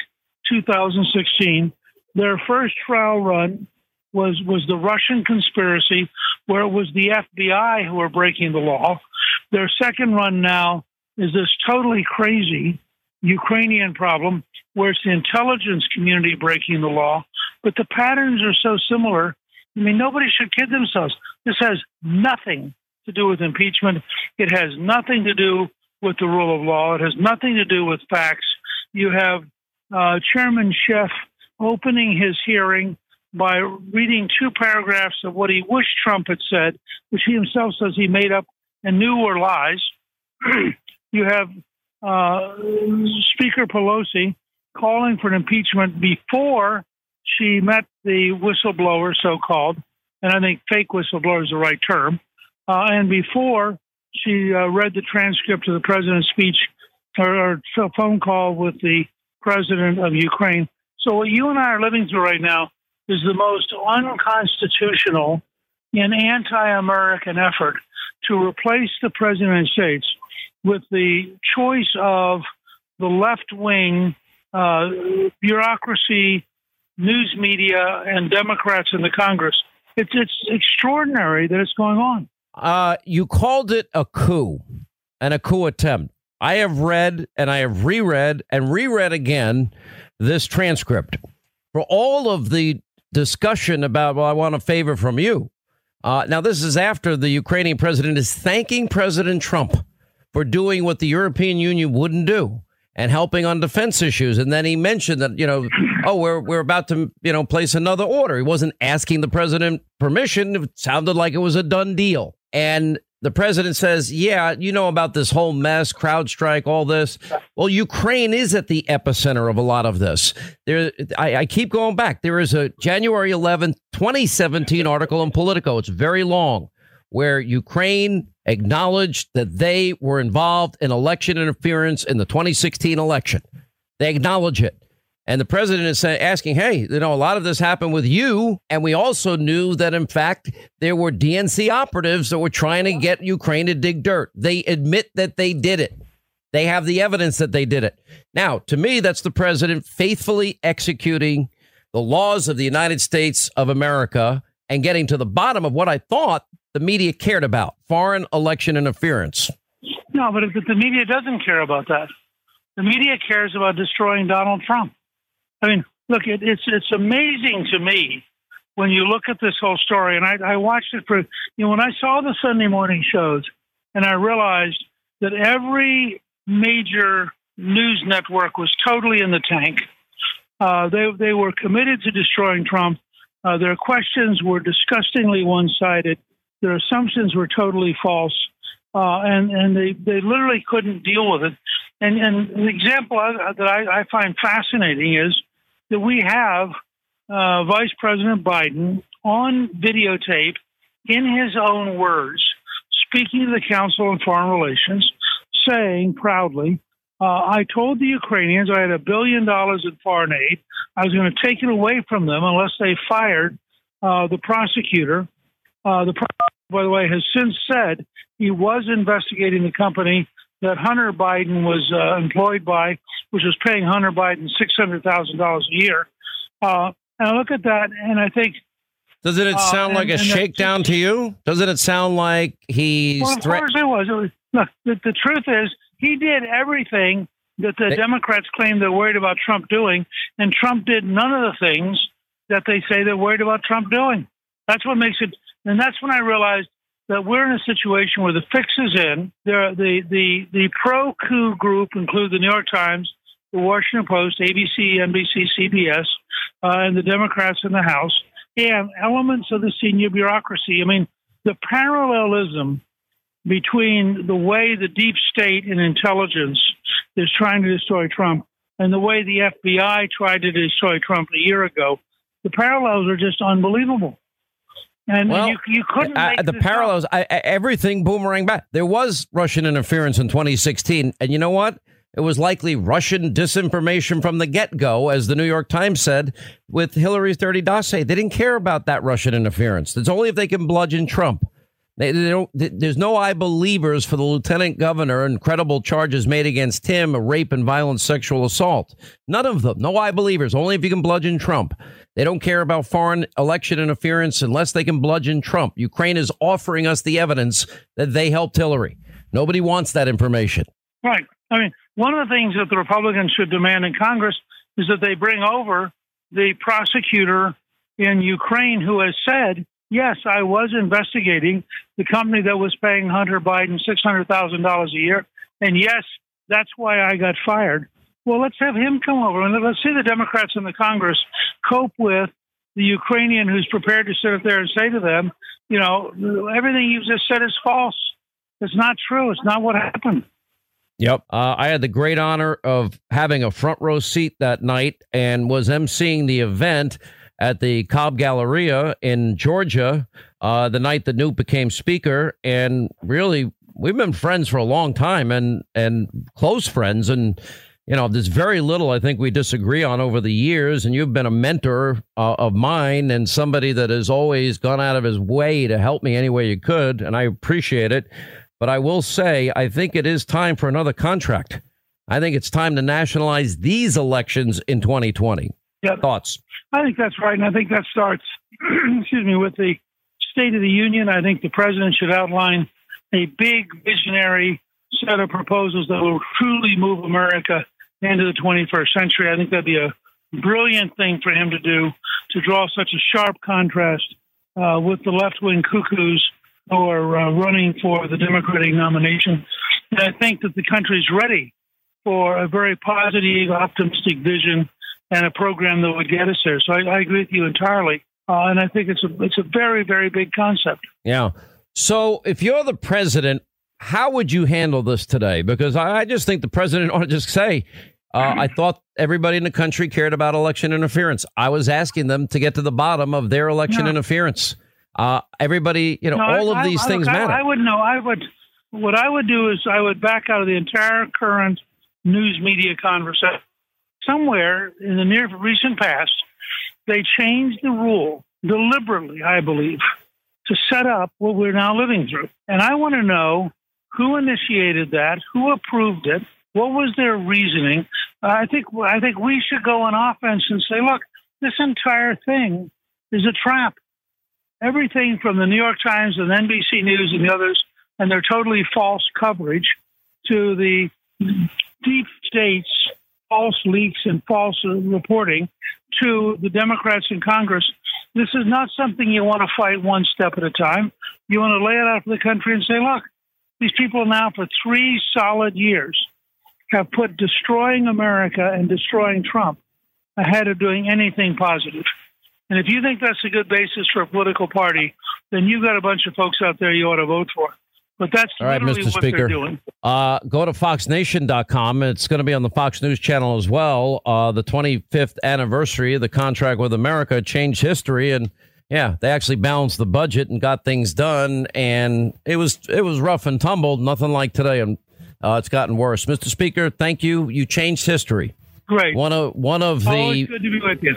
2016. Their first trial run was was the Russian conspiracy, where it was the FBI who were breaking the law. Their second run now is this totally crazy Ukrainian problem, where it's the intelligence community breaking the law. But the patterns are so similar. I mean, nobody should kid themselves. This has nothing to do with impeachment. It has nothing to do with the rule of law. It has nothing to do with facts. You have uh, Chairman Schiff opening his hearing by reading two paragraphs of what he wished Trump had said, which he himself says he made up and knew were lies. [clears throat] you have uh, Speaker Pelosi calling for an impeachment before she met the whistleblower, so called, and I think fake whistleblower is the right term, uh, and before she uh, read the transcript of the president's speech or, or phone call with the president of Ukraine. So, what you and I are living through right now is the most unconstitutional and anti American effort to replace the president of the United States with the choice of the left wing uh, bureaucracy, news media, and Democrats in the Congress. It's, it's extraordinary that it's going on. Uh, you called it a coup and a coup attempt. I have read and I have reread and reread again this transcript for all of the discussion about, well, I want a favor from you. Uh, now, this is after the Ukrainian president is thanking President Trump for doing what the European Union wouldn't do and helping on defense issues. And then he mentioned that, you know, oh, we're, we're about to, you know, place another order. He wasn't asking the president permission. It sounded like it was a done deal. And the president says, Yeah, you know about this whole mess, CrowdStrike, all this. Well, Ukraine is at the epicenter of a lot of this. There, I, I keep going back. There is a January 11th, 2017 article in Politico. It's very long, where Ukraine acknowledged that they were involved in election interference in the 2016 election. They acknowledge it. And the president is saying, asking, hey, you know, a lot of this happened with you. And we also knew that, in fact, there were DNC operatives that were trying to get Ukraine to dig dirt. They admit that they did it. They have the evidence that they did it. Now, to me, that's the president faithfully executing the laws of the United States of America and getting to the bottom of what I thought the media cared about foreign election interference. No, but the media doesn't care about that. The media cares about destroying Donald Trump. I mean, look, it, it's it's amazing to me when you look at this whole story. And I, I watched it for you know when I saw the Sunday morning shows, and I realized that every major news network was totally in the tank. Uh, they they were committed to destroying Trump. Uh, their questions were disgustingly one-sided. Their assumptions were totally false, uh, and and they, they literally couldn't deal with it. And and the example that I, I find fascinating is that we have uh, Vice President Biden on videotape in his own words, speaking to the Council on Foreign Relations, saying proudly, uh, I told the Ukrainians I had a billion dollars in foreign aid. I was going to take it away from them unless they fired uh, the prosecutor. Uh, the prosecutor, by the way, has since said he was investigating the company that Hunter Biden was uh, employed by, which was paying Hunter Biden six hundred thousand dollars a year. Uh, and I look at that, and I think. Doesn't it uh, sound like and, a shakedown to you? Doesn't it sound like he's? Well, of threat- course it was. It was look, the, the truth is, he did everything that the they- Democrats claim they're worried about Trump doing, and Trump did none of the things that they say they're worried about Trump doing. That's what makes it. And that's when I realized that we're in a situation where the fix is in. There, the the the pro coup group include the New York Times, the Washington Post, ABC, NBC, CBS, uh, and the Democrats in the House, and elements of the senior bureaucracy. I mean, the parallelism between the way the deep state and intelligence is trying to destroy Trump and the way the FBI tried to destroy Trump a year ago, the parallels are just unbelievable. And well, you, you couldn't uh, the parallels. I, everything boomerang back. There was Russian interference in 2016, and you know what? It was likely Russian disinformation from the get go, as the New York Times said with Hillary's dirty dossier. They didn't care about that Russian interference. It's only if they can bludgeon Trump. They, they don't, there's no I believers for the lieutenant governor and credible charges made against him rape and violent sexual assault. None of them. No I believers. Only if you can bludgeon Trump. They don't care about foreign election interference unless they can bludgeon Trump. Ukraine is offering us the evidence that they helped Hillary. Nobody wants that information. Right. I mean, one of the things that the Republicans should demand in Congress is that they bring over the prosecutor in Ukraine who has said, yes, I was investigating the company that was paying Hunter Biden $600,000 a year. And yes, that's why I got fired. Well, let's have him come over and let's see the Democrats in the Congress cope with the Ukrainian who's prepared to sit up there and say to them, you know, everything you just said is false. It's not true. It's not what happened. Yep. Uh, I had the great honor of having a front row seat that night and was emceeing the event at the Cobb Galleria in Georgia uh, the night that Newt became speaker. And really, we've been friends for a long time and, and close friends. And, you know, there's very little I think we disagree on over the years. And you've been a mentor uh, of mine and somebody that has always gone out of his way to help me any way you could. And I appreciate it. But I will say, I think it is time for another contract. I think it's time to nationalize these elections in 2020. Yep. Thoughts? I think that's right. And I think that starts, [clears throat] excuse me, with the State of the Union. I think the president should outline a big visionary set of proposals that will truly move America into the 21st century. I think that'd be a brilliant thing for him to do to draw such a sharp contrast uh, with the left wing cuckoos who are uh, running for the Democratic nomination. And I think that the country is ready for a very positive, optimistic vision and a program that would get us there. So I, I agree with you entirely. Uh, and I think it's a it's a very very big concept. Yeah. So if you're the president, how would you handle this today? Because I, I just think the president [laughs] ought to just say, uh, I thought everybody in the country cared about election interference. I was asking them to get to the bottom of their election Yeah. interference. Uh, everybody, you know, No, all I- of these things look, I- matter. I, would know. I would. What I would do is I would back out of the entire current news media conversation. Somewhere in the near recent past, they changed the rule deliberately, I believe, to set up what we're now living through. And I want to know who initiated that, who approved it, what was their reasoning. I think I think we should go on offense and say, look, this entire thing is a trap everything from the New York Times and NBC News and the others and their totally false coverage to the deep states false leaks and false uh, reporting to the Democrats in Congress. This is not something you want to fight one step at a time. You want to lay it out for the country and say, look, these people now for three solid years have put destroying America and destroying Trump ahead of doing anything positive. And if you think that's a good basis for a political party, then you've got a bunch of folks out there you ought to vote for. But that's All right, literally Mr. what Speaker. they're doing. Uh, go to foxnation.com. It's going to be on the Fox News channel as well. Uh, the 25th anniversary of the contract with America changed history. And yeah, they actually balanced the budget and got things done. And it was it was rough and tumbled, nothing like today. And uh, it's gotten worse. Mr. Speaker, thank you. You changed history. Great. One of one of Always the good to be with you.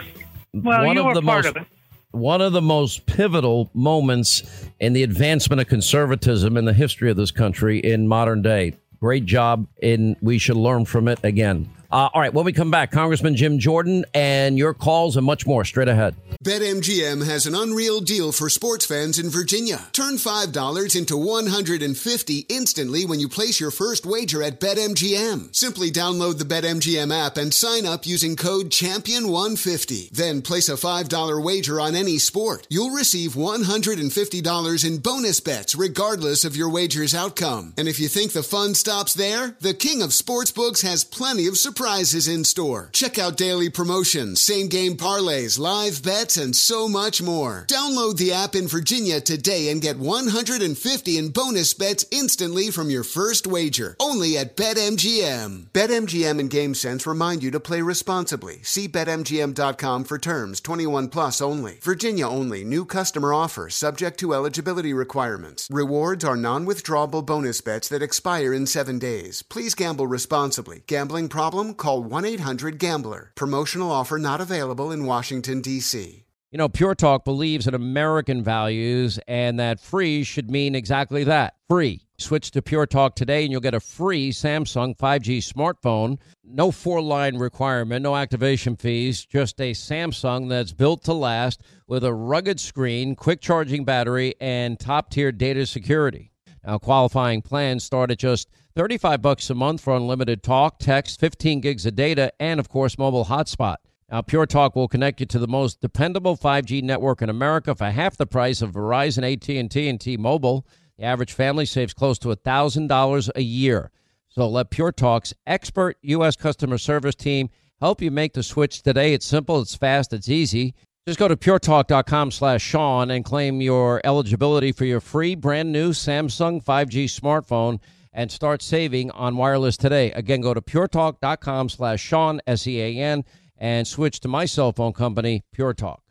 Well, one you of the part most of it. One of the most pivotal moments in the advancement of conservatism in the history of this country in modern day. Great job, and we should learn from it again. Uh, all right, when we come back, Congressman Jim Jordan and your calls and much more straight ahead. BetMGM has an unreal deal for sports fans in Virginia. Turn $5 into 150 instantly when you place your first wager at BetMGM. Simply download the BetMGM app and sign up using code Champion150. Then place a $5 wager on any sport. You'll receive $150 in bonus bets regardless of your wager's outcome. And if you think the fun stops there, the King of Sportsbooks has plenty of surprises in store. Check out daily promotions, same game parlays, live bets, and so much more. Download the app in Virginia today and get 150 in bonus bets instantly from your first wager. Only at BetMGM. BetMGM and GameSense remind you to play responsibly. See BetMGM.com for terms 21 plus only. Virginia only. New customer offer subject to eligibility requirements. Rewards are non withdrawable bonus bets that expire in seven days. Please gamble responsibly. Gambling problem? Call 1 800 Gambler. Promotional offer not available in Washington, D.C. You know, Pure Talk believes in American values and that free should mean exactly that free. Switch to Pure Talk today and you'll get a free Samsung 5G smartphone. No four line requirement, no activation fees, just a Samsung that's built to last with a rugged screen, quick charging battery, and top tier data security. Now, qualifying plans start at just 35 bucks a month for unlimited talk, text, 15 gigs of data, and of course, mobile hotspot. Now, Pure Talk will connect you to the most dependable 5G network in America for half the price of Verizon, AT&T, and T-Mobile. The average family saves close to $1,000 a year. So let Pure Talk's expert U.S. customer service team help you make the switch today. It's simple, it's fast, it's easy. Just go to puretalk.com slash Sean and claim your eligibility for your free brand new Samsung 5G smartphone and start saving on wireless today. Again, go to puretalk.com slash Sean, S-E-A-N, and switch to my cell phone company, Pure Talk.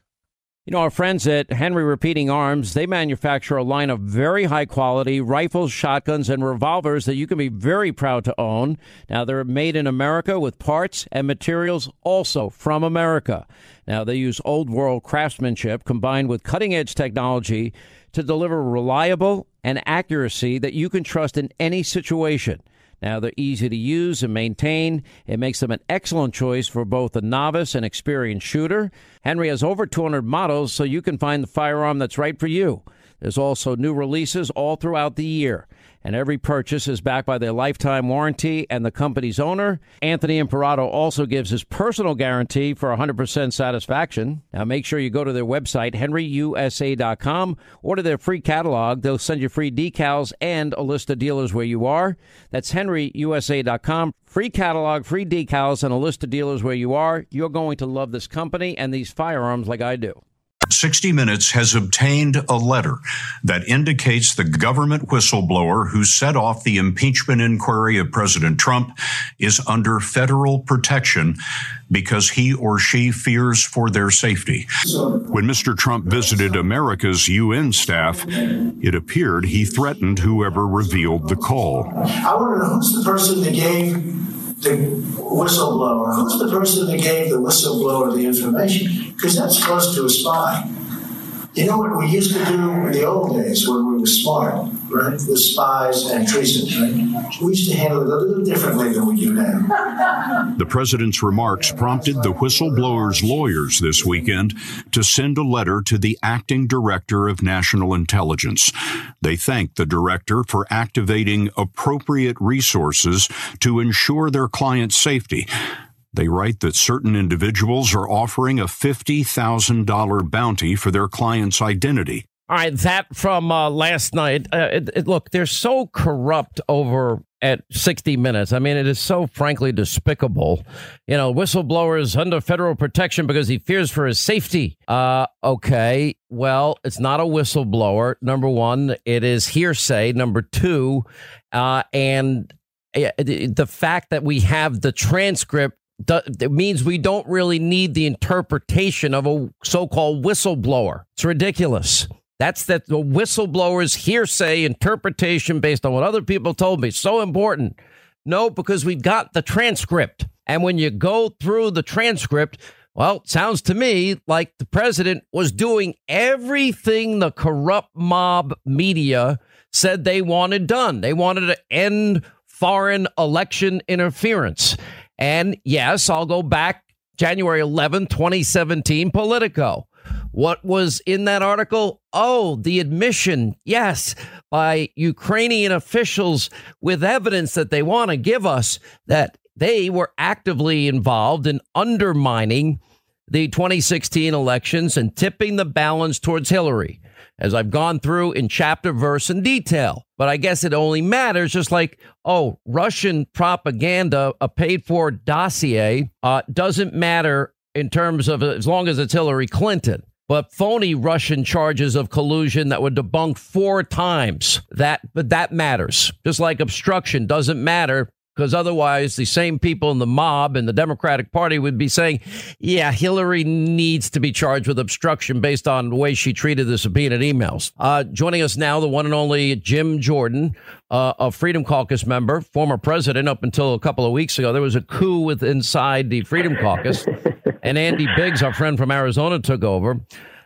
You know, our friends at Henry Repeating Arms, they manufacture a line of very high quality rifles, shotguns, and revolvers that you can be very proud to own. Now, they're made in America with parts and materials also from America. Now, they use old world craftsmanship combined with cutting edge technology to deliver reliable and accuracy that you can trust in any situation. Now, they're easy to use and maintain. It makes them an excellent choice for both a novice and experienced shooter. Henry has over 200 models, so you can find the firearm that's right for you. There's also new releases all throughout the year and every purchase is backed by their lifetime warranty and the company's owner. Anthony Imperato also gives his personal guarantee for 100% satisfaction. Now make sure you go to their website, henryusa.com, order their free catalog. They'll send you free decals and a list of dealers where you are. That's henryusa.com. Free catalog, free decals, and a list of dealers where you are. You're going to love this company and these firearms like I do. 60 Minutes has obtained a letter that indicates the government whistleblower who set off the impeachment inquiry of President Trump is under federal protection because he or she fears for their safety. When Mr. Trump visited America's UN staff, it appeared he threatened whoever revealed the call. I want to know who's the person that gave the whistleblower? Who's the person that gave the whistleblower the information? Because that's close to a spy. You know what we used to do in the old days when we were smart, right? With spies and treason, right? We used to handle it a little differently than we do now. The president's remarks prompted the whistleblower's lawyers this weekend to send a letter to the acting director of national intelligence. They thanked the director for activating appropriate resources to ensure their client's safety. They write that certain individuals are offering a $50,000 bounty for their client's identity. All right, that from uh, last night. Uh, it, it, look, they're so corrupt over at 60 Minutes. I mean, it is so frankly despicable. You know, whistleblowers under federal protection because he fears for his safety. Uh, okay, well, it's not a whistleblower. Number one, it is hearsay. Number two, uh, and the fact that we have the transcript it means we don't really need the interpretation of a so-called whistleblower. It's ridiculous. That's that the whistleblower's hearsay interpretation based on what other people told me. So important. No, because we've got the transcript. And when you go through the transcript, well, it sounds to me like the president was doing everything the corrupt mob media said they wanted done. They wanted to end foreign election interference. And yes, I'll go back January 11, 2017, Politico. What was in that article? Oh, the admission, yes, by Ukrainian officials with evidence that they want to give us that they were actively involved in undermining the 2016 elections and tipping the balance towards Hillary as I've gone through in chapter, verse, and detail. But I guess it only matters just like, oh, Russian propaganda, a paid for dossier, uh, doesn't matter in terms of as long as it's Hillary Clinton. But phony Russian charges of collusion that were debunked four times. That but that matters. Just like obstruction doesn't matter because otherwise the same people in the mob and the Democratic Party would be saying, yeah, Hillary needs to be charged with obstruction based on the way she treated the subpoenaed emails. Uh, joining us now, the one and only Jim Jordan, uh, a Freedom Caucus member, former president up until a couple of weeks ago. There was a coup with inside the Freedom Caucus, [laughs] and Andy Biggs, our friend from Arizona, took over.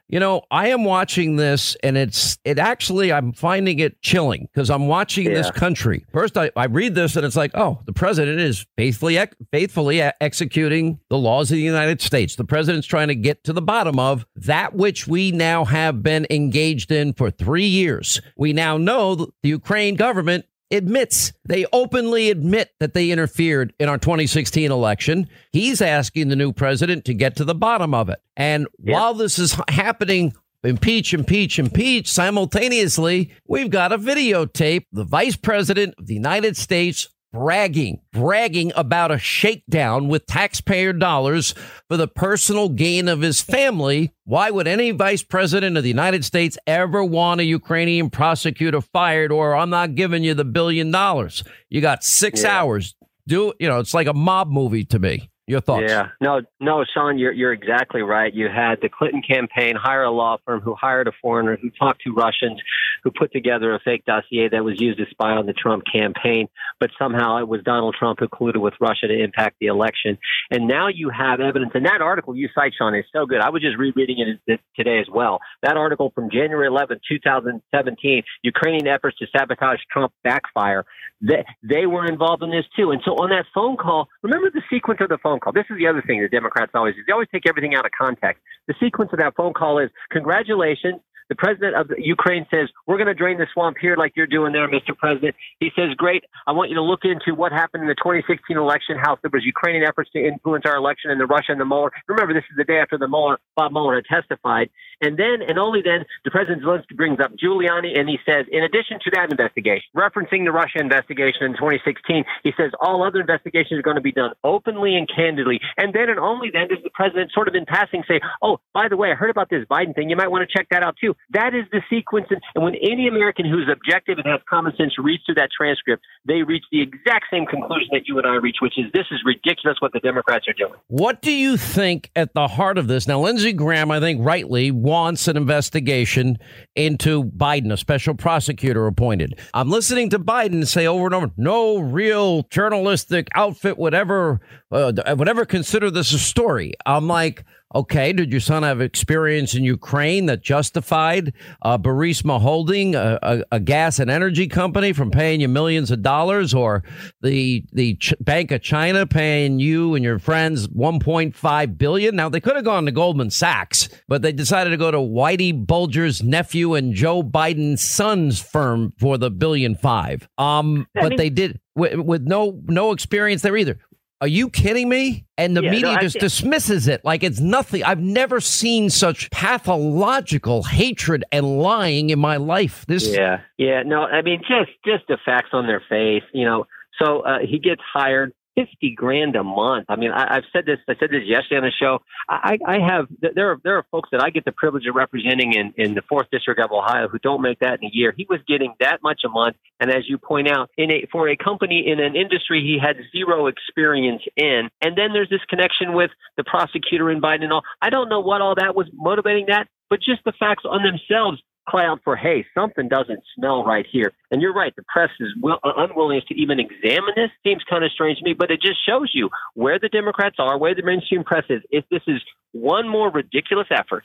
You know, I am watching this and it's, it actually, I'm finding it chilling because I'm watching yeah. this country. First, I, I read this and it's like, oh, the president is faithfully, faithfully executing the laws of the United States. The president's trying to get to the bottom of that which we now have been engaged in for three years. We now know the Ukraine government admits, they openly admit that they interfered in our 2016 election. He's asking the new president to get to the bottom of it. And yep. while this is happening, impeach, impeach, impeach, simultaneously, we've got a videotape the vice president of the United States bragging, bragging about a shakedown with taxpayer dollars for the personal gain of his family. Why would any vice president of the United States ever want a Ukrainian prosecutor fired or I'm not giving you the billion dollars? You got six Yeah. hours. Do you know, it's like a mob movie to me. Your thoughts? Yeah, no, no, Sean, you're you're exactly right. You had the Clinton campaign hire a law firm who hired a foreigner who talked to Russians, who put together a fake dossier that was used to spy on the Trump campaign. But somehow it was Donald Trump who colluded with Russia to impact the election. And now you have evidence. And that article you cite, Sean, is so good. I was just rereading it today as well. That article from January 11, 2017, Ukrainian efforts to sabotage Trump backfire. They, they were involved in this too. And so on that phone call, remember the sequence of the phone call. This is the other thing the Democrats always do. They always take everything out of context. The sequence of that phone call is congratulations. The president of Ukraine says, We're going to drain the swamp here like you're doing there, Mr. President. He says, Great. I want you to look into what happened in the 2016 election, how there was Ukrainian efforts to influence our election and the Russia and the Mueller. Remember, this is the day after the Mueller, Bob Mueller had testified. And then, and only then, the President Zelensky brings up Giuliani and he says, In addition to that investigation, referencing the Russia investigation in 2016, he says, All other investigations are going to be done openly and candidly. And then, and only then, does the President sort of in passing say, Oh, by the way, I heard about this Biden thing. You might want to check that out too. That is the sequence. And, when any American who's objective and has common sense reads through that transcript, they reach the exact same conclusion that you and I reach, which is this is ridiculous what the Democrats are doing. What do you think at the heart of this? Now, Lindsey Graham, I think rightly, wants an investigation into Biden, a special prosecutor appointed. I'm listening to Biden say over and over, no real journalistic outfit would ever, uh, would ever consider this a story. I'm like, Okay, did your son have experience in Ukraine that justified uh, Burisma Holding, a, a, a gas and energy company, from paying you millions of dollars, or the the Ch- Bank of China paying you and your friends 1.5 billion? Now they could have gone to Goldman Sachs, but they decided to go to Whitey Bulger's nephew and Joe Biden's son's firm for the billion five. Um, but they did with, with no no experience there either. Are you kidding me? And the Yeah, media I just dismisses it like it's nothing. I've never seen such pathological hatred and lying in my life. This Yeah, yeah. No, I mean just just the facts on their face. You know, so uh, he gets hired fifty grand a month. I mean, I, I've said this. I said this yesterday on the show. I, I have there are there are folks that I get the privilege of representing in in the fourth district of Ohio who don't make that in a year. He was getting that much a month, and as you point out, in a for a company in an industry he had zero experience in, and then there's this connection with the prosecutor and Biden and all. I don't know what all that was motivating that, but just the facts on themselves cry out for, hey, something doesn't smell right here. And you're right, the press is will, uh, unwillingness to even examine this seems kind of strange to me, but it just shows you where the Democrats are, where the mainstream press is. If this is one more ridiculous effort,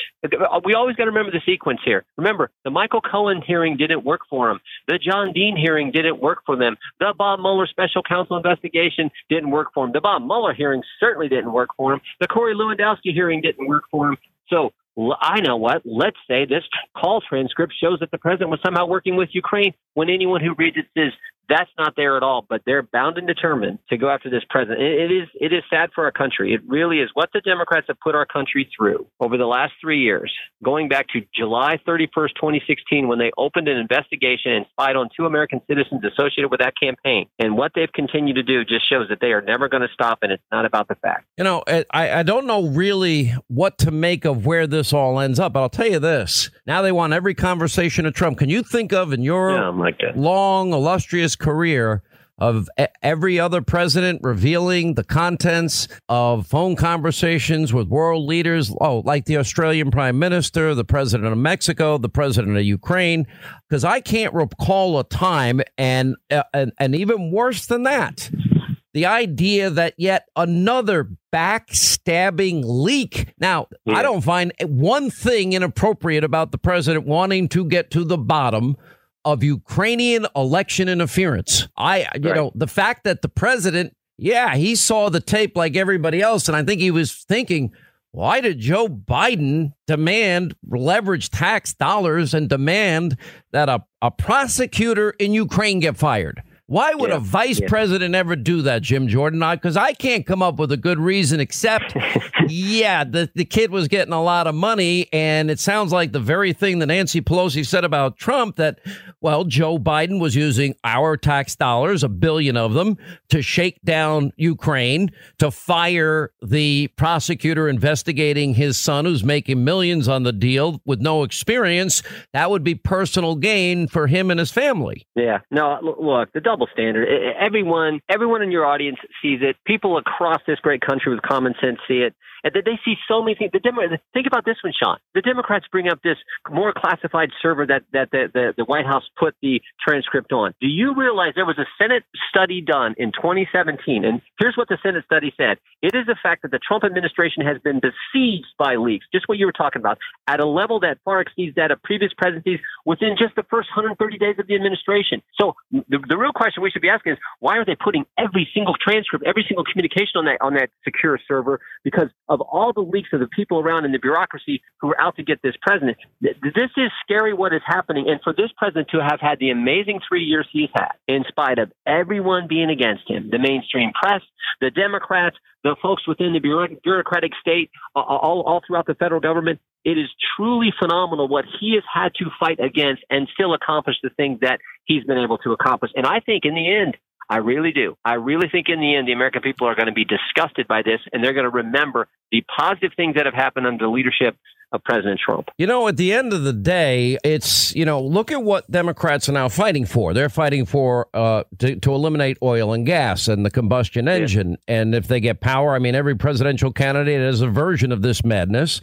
we always got to remember the sequence here. Remember, the Michael Cohen hearing didn't work for him. The John Dean hearing didn't work for them. The Bob Mueller special counsel investigation didn't work for him. The Bob Mueller hearing certainly didn't work for him. The Corey Lewandowski hearing didn't work for him. So I know what. Let's say this call transcript shows that the president was somehow working with Ukraine when anyone who reads it says that's not there at all. But they're bound and determined to go after this president. It, is it is sad for our country. It really is what the Democrats have put our country through over the last three years, going back to July 31st, 2016, when they opened an investigation and spied on two American citizens associated with that campaign. And what they've continued to do just shows that they are never going to stop. And it's not about the facts. You know, eh, I, I don't know really what to make of where this all ends up, but I'll tell you this. Now they want every conversation of Trump. Can you think of in your Oh, my God. long, illustrious career of every other president revealing the contents of phone conversations with world leaders? Oh, like the Australian prime minister, the president of Mexico, the president of Ukraine. Because I can't recall a time, and, uh, and and even worse than that, the idea that yet another backstabbing leak. Now, I don't find one thing inappropriate about the president wanting to get to the bottom of Ukrainian election interference. I, you know, the fact that the president, yeah, he saw the tape like everybody else, and I think he was thinking, why did Joe Biden demand leverage tax dollars and demand that a, a prosecutor in Ukraine get fired? Why would Yeah, a vice yeah. president ever do that, Jim Jordan? Because I can't come up with a good reason except, [laughs] yeah, the, the kid was getting a lot of money. And it sounds like the very thing that Nancy Pelosi said about Trump that, well, Joe Biden was using our tax dollars, a billion of them, to shake down Ukraine, to fire the prosecutor investigating his son who's making millions on the deal with no experience. That would be personal gain for him and his family. Yeah. No, look, the double standard. I- I- Everyone, everyone in your audience sees it. People across this great country with common sense see it. And that they see so many things. The Demo- think about this one, Sean. The Democrats bring up this more classified server that, that the, the, the White House put the transcript on. Do you realize there was a Senate study done in 2017? And here's what the Senate study said. It is the fact that the Trump administration has been besieged by leaks, just what you were talking about, at a level that far exceeds that of previous presidencies within just the first 130 days of the administration. So the, the real question we should be asking is why are they putting every single transcript, every single communication on that on that secure server? Because of all the leaks of the people around in the bureaucracy who are out to get this president. This is scary what is happening. And for this president to have had the amazing three years he's had, in spite of everyone being against him, the mainstream press, the Democrats, the folks within the bureaucratic state, all, all throughout the federal government, it is truly phenomenal what he has had to fight against and still accomplish the things that he's been able to accomplish. And I think in the end, I really do. I really think in the end, the American people are going to be disgusted by this and they're going to remember the positive things that have happened under the leadership of President Trump. You know, at the end of the day, it's, you know, look at what Democrats are now fighting for. They're fighting for uh, to, to eliminate oil and gas and the combustion engine. And if they get power, I mean, every presidential candidate has a version of this madness.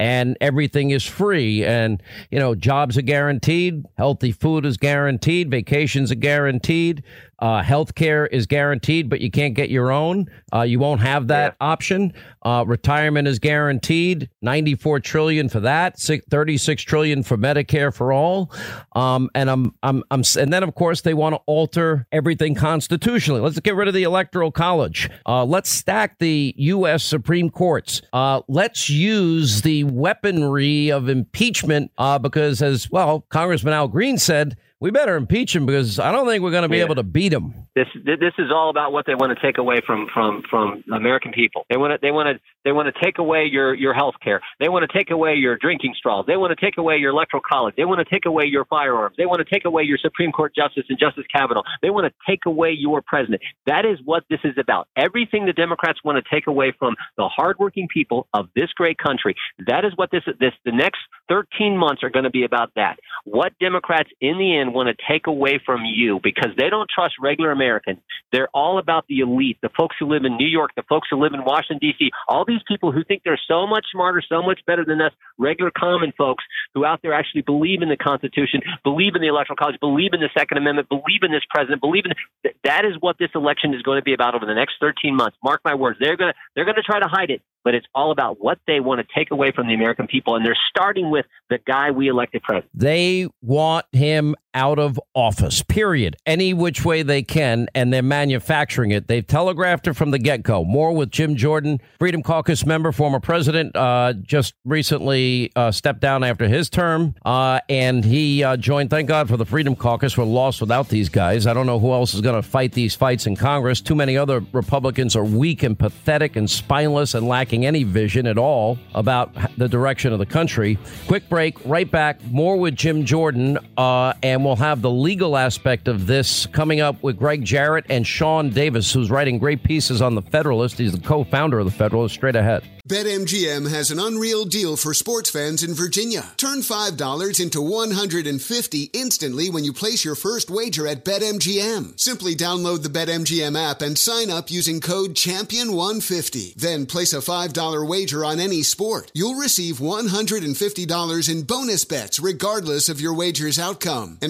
And everything is free. And, you know, jobs are guaranteed. Healthy food is guaranteed. Vacations are guaranteed. Uh, health care is guaranteed, but you can't get your own. Uh, you won't have that option. Uh, retirement is guaranteed. 94 trillion for that. 36 trillion for Medicare for all. Um, and I'm, I'm, I'm, and then of course they want to alter everything constitutionally. Let's get rid of the electoral college. Uh, let's stack the U.S. Supreme Courts. Uh, let's use the weaponry of impeachment uh, because, as well, Congressman Al Green said, we better impeach him because I don't think we're going to be Yeah. able to beat him. This this is all about what they want to take away from from from American people. They want to they want to they want to take away your your health care. They want to take away your drinking straws. They want to take away your electoral college. They want to take away your firearms. They want to take away your Supreme Court justice and Justice Kavanaugh. They want to take away your president. That is what this is about. Everything the Democrats want to take away from the hardworking people of this great country. That is what this this the next 13 months are going to be about. That what Democrats in the end want to take away from you because they don't trust regular Americans. They're all about the elite, the folks who live in New York, the folks who live in Washington D.C. All these people who think they're so much smarter, so much better than us, regular common folks who out there actually believe in the Constitution, believe in the Electoral College, believe in the Second Amendment, believe in this president, believe in th- that is what this election is going to be about over the next 13 months. Mark my words. They're going to they're going to try to hide it, but it's all about what they want to take away from the American people, and they're starting with the guy we elected president. They want him out of office, period. Any which way they can, and they're manufacturing it. They've telegraphed it from the get go. More with Jim Jordan, Freedom Caucus member, former president, uh, just recently uh, stepped down after his term, uh, and he uh, joined. Thank God for the Freedom Caucus. We're lost without these guys. I don't know who else is going to fight these fights in Congress. Too many other Republicans are weak and pathetic and spineless and lacking any vision at all about the direction of the country. Quick break, right back. More with Jim Jordan, uh, and we'll have the legal aspect of this coming up with Gregg Jarrett and Sean Davis, who's writing great pieces on the Federalist. He's the co-founder of the Federalist. Straight ahead. BetMGM has an unreal deal for sports fans in Virginia. Turn $5 into 150 instantly when you place your first wager at BetMGM. Simply download the BetMGM app and sign up using code Champion150. Then place a $5 wager on any sport. You'll receive $150 in bonus bets regardless of your wager's outcome. And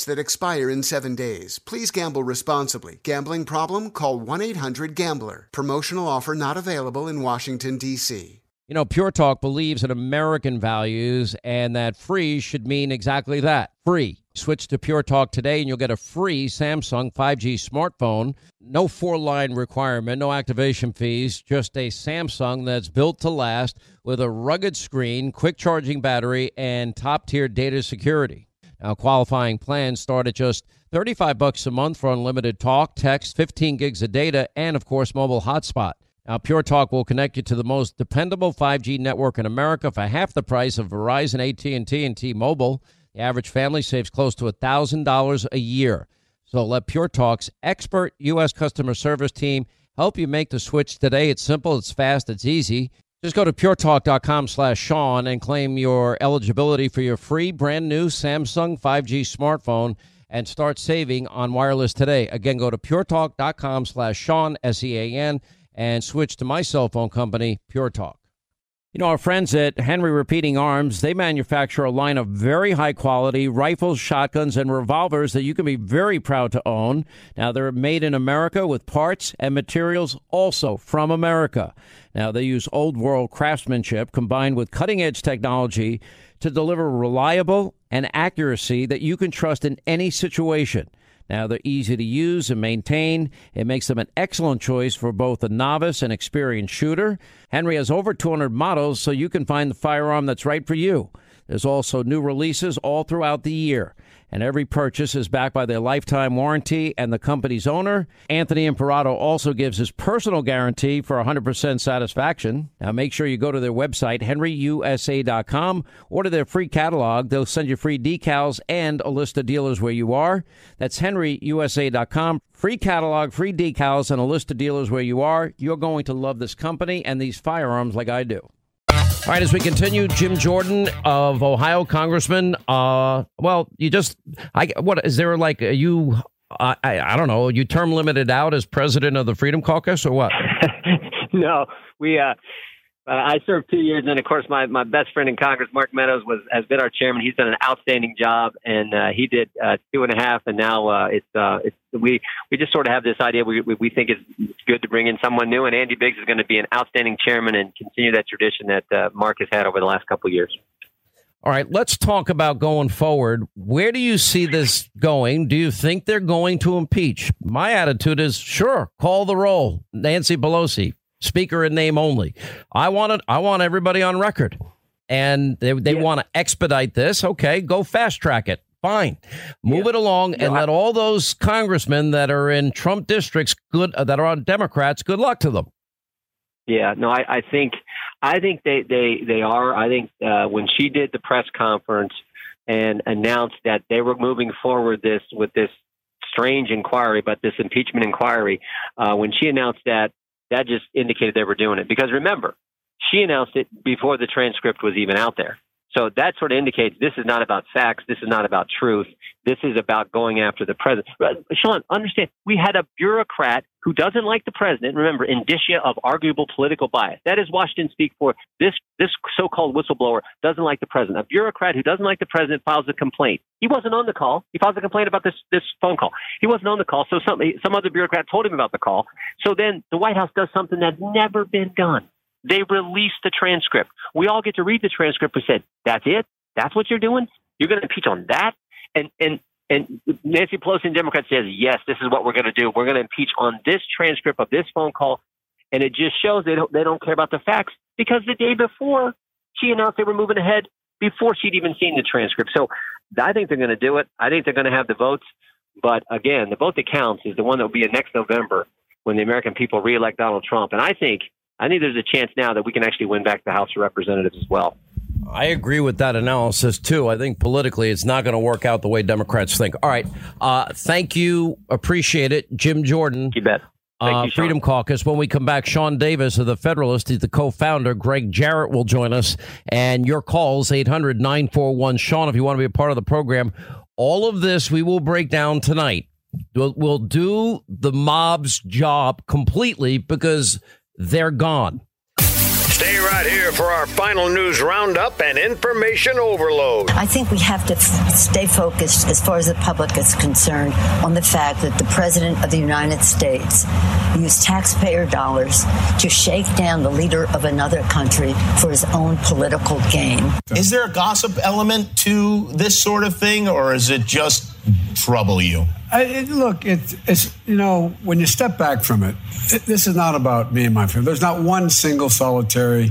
that expire in seven days. Please gamble responsibly. Gambling problem? Call 1 800 Gambler. Promotional offer not available in Washington, D.C. You know, Pure Talk believes in American values and that free should mean exactly that free. Switch to Pure Talk today and you'll get a free Samsung 5G smartphone. No four line requirement, no activation fees, just a Samsung that's built to last with a rugged screen, quick charging battery, and top tier data security. Now, qualifying plans start at just 35 bucks a month for unlimited talk, text, 15 gigs of data, and of course, mobile hotspot. Now, Pure Talk will connect you to the most dependable 5G network in America for half the price of Verizon, AT&T, and T-Mobile. The average family saves close to $1,000 a year. So let Pure Talk's expert U.S. customer service team help you make the switch today. It's simple, it's fast, it's easy. Just go to puretalk.com slash Sean and claim your eligibility for your free brand new Samsung 5G smartphone and start saving on wireless today. Again, go to puretalk.com slash Sean, S-E-A-N, and switch to my cell phone company, Pure Talk. You know, our friends at Henry Repeating Arms, they manufacture a line of very high quality rifles, shotguns, and revolvers that you can be very proud to own. Now, they're made in America with parts and materials also from America. Now, they use old world craftsmanship combined with cutting edge technology to deliver reliable and accuracy that you can trust in any situation. Now, they're easy to use and maintain. It makes them an excellent choice for both a novice and experienced shooter. Henry has over 200 models, so you can find the firearm that's right for you. There's also new releases all throughout the year and every purchase is backed by their lifetime warranty and the company's owner. Anthony Imperato also gives his personal guarantee for 100% satisfaction. Now make sure you go to their website, henryusa.com, order their free catalog. They'll send you free decals and a list of dealers where you are. That's henryusa.com. Free catalog, free decals, and a list of dealers where you are. You're going to love this company and these firearms like I do. All right, as we continue, Jim Jordan of Ohio, Congressman. Uh, well, you just, I what is there like you? I I don't know. You term limited out as president of the Freedom Caucus or what? [laughs] no, we uh, uh, I served two years, and of course, my, my best friend in Congress, Mark Meadows, was has been our chairman. He's done an outstanding job, and uh, he did uh, two and a half, and now uh, it's uh, it's we we just sort of have this idea. We we, we think it's good to bring in someone new, and Andy Biggs is going to be an outstanding chairman and continue that tradition that uh, Mark has had over the last couple of years. All right, let's talk about going forward. Where do you see this going? Do you think they're going to impeach? My attitude is sure, call the roll. Nancy Pelosi, speaker in name only. I want it. I want everybody on record, and they they yeah. want to expedite this. Okay, go fast track it. Fine, move yeah. it along, and let all those congressmen that are in Trump districts good uh, that are on Democrats. Good luck to them. Yeah, no, I, I think I think they they they are. I think uh, when she did the press conference and announced that they were moving forward this with this strange inquiry, but this impeachment inquiry, uh, when she announced that, that just indicated they were doing it. Because remember, she announced it before the transcript was even out there. So that sort of indicates this is not about facts. This is not about truth. This is about going after the president. Sean, understand, we had a bureaucrat who doesn't like the president. Remember, indicia of arguable political bias. That is Washington speak for this, this so-called whistleblower doesn't like the president. A bureaucrat who doesn't like the president files a complaint. He wasn't on the call. He files a complaint about this, this phone call. He wasn't on the call. So some, some other bureaucrat told him about the call. So then the White House does something that's never been done. They release the transcript. We all get to read the transcript. We said, that's it? That's what you're doing? You're going to impeach on that? And, and, and Nancy Pelosi and Democrats says, yes, this is what we're going to do. We're going to impeach on this transcript of this phone call. And it just shows they don't, they don't care about the facts because the day before she announced they were moving ahead before she'd even seen the transcript. So I think they're going to do it. I think they're going to have the votes. But again, the vote that counts is the one that will be in next November when the American people reelect Donald Trump. And I think I think there's a chance now that we can actually win back the House of Representatives as well. I agree with that analysis too. I think politically it's not going to work out the way Democrats think. All right. Uh, thank you. Appreciate it. Jim Jordan. You bet. uh, you. Freedom Caucus. When we come back, Sean Davis of the Federalist, he's the co-founder. Gregg Jarrett will join us, and your calls 800-941 Sean if you want to be a part of the program. All of this we will break down tonight. We'll, we'll do the mob's job completely because they're gone. Stay right here for our final news roundup and information overload. I think we have to f- stay focused, as far as the public is concerned, on the fact that the President of the United States used taxpayer dollars to shake down the leader of another country for his own political gain. Is there a gossip element to this sort of thing, or is it just trouble you? I, it, look, it's, it's, you know, when you step back from it, it, this is not about me and my family. There's not one single solitary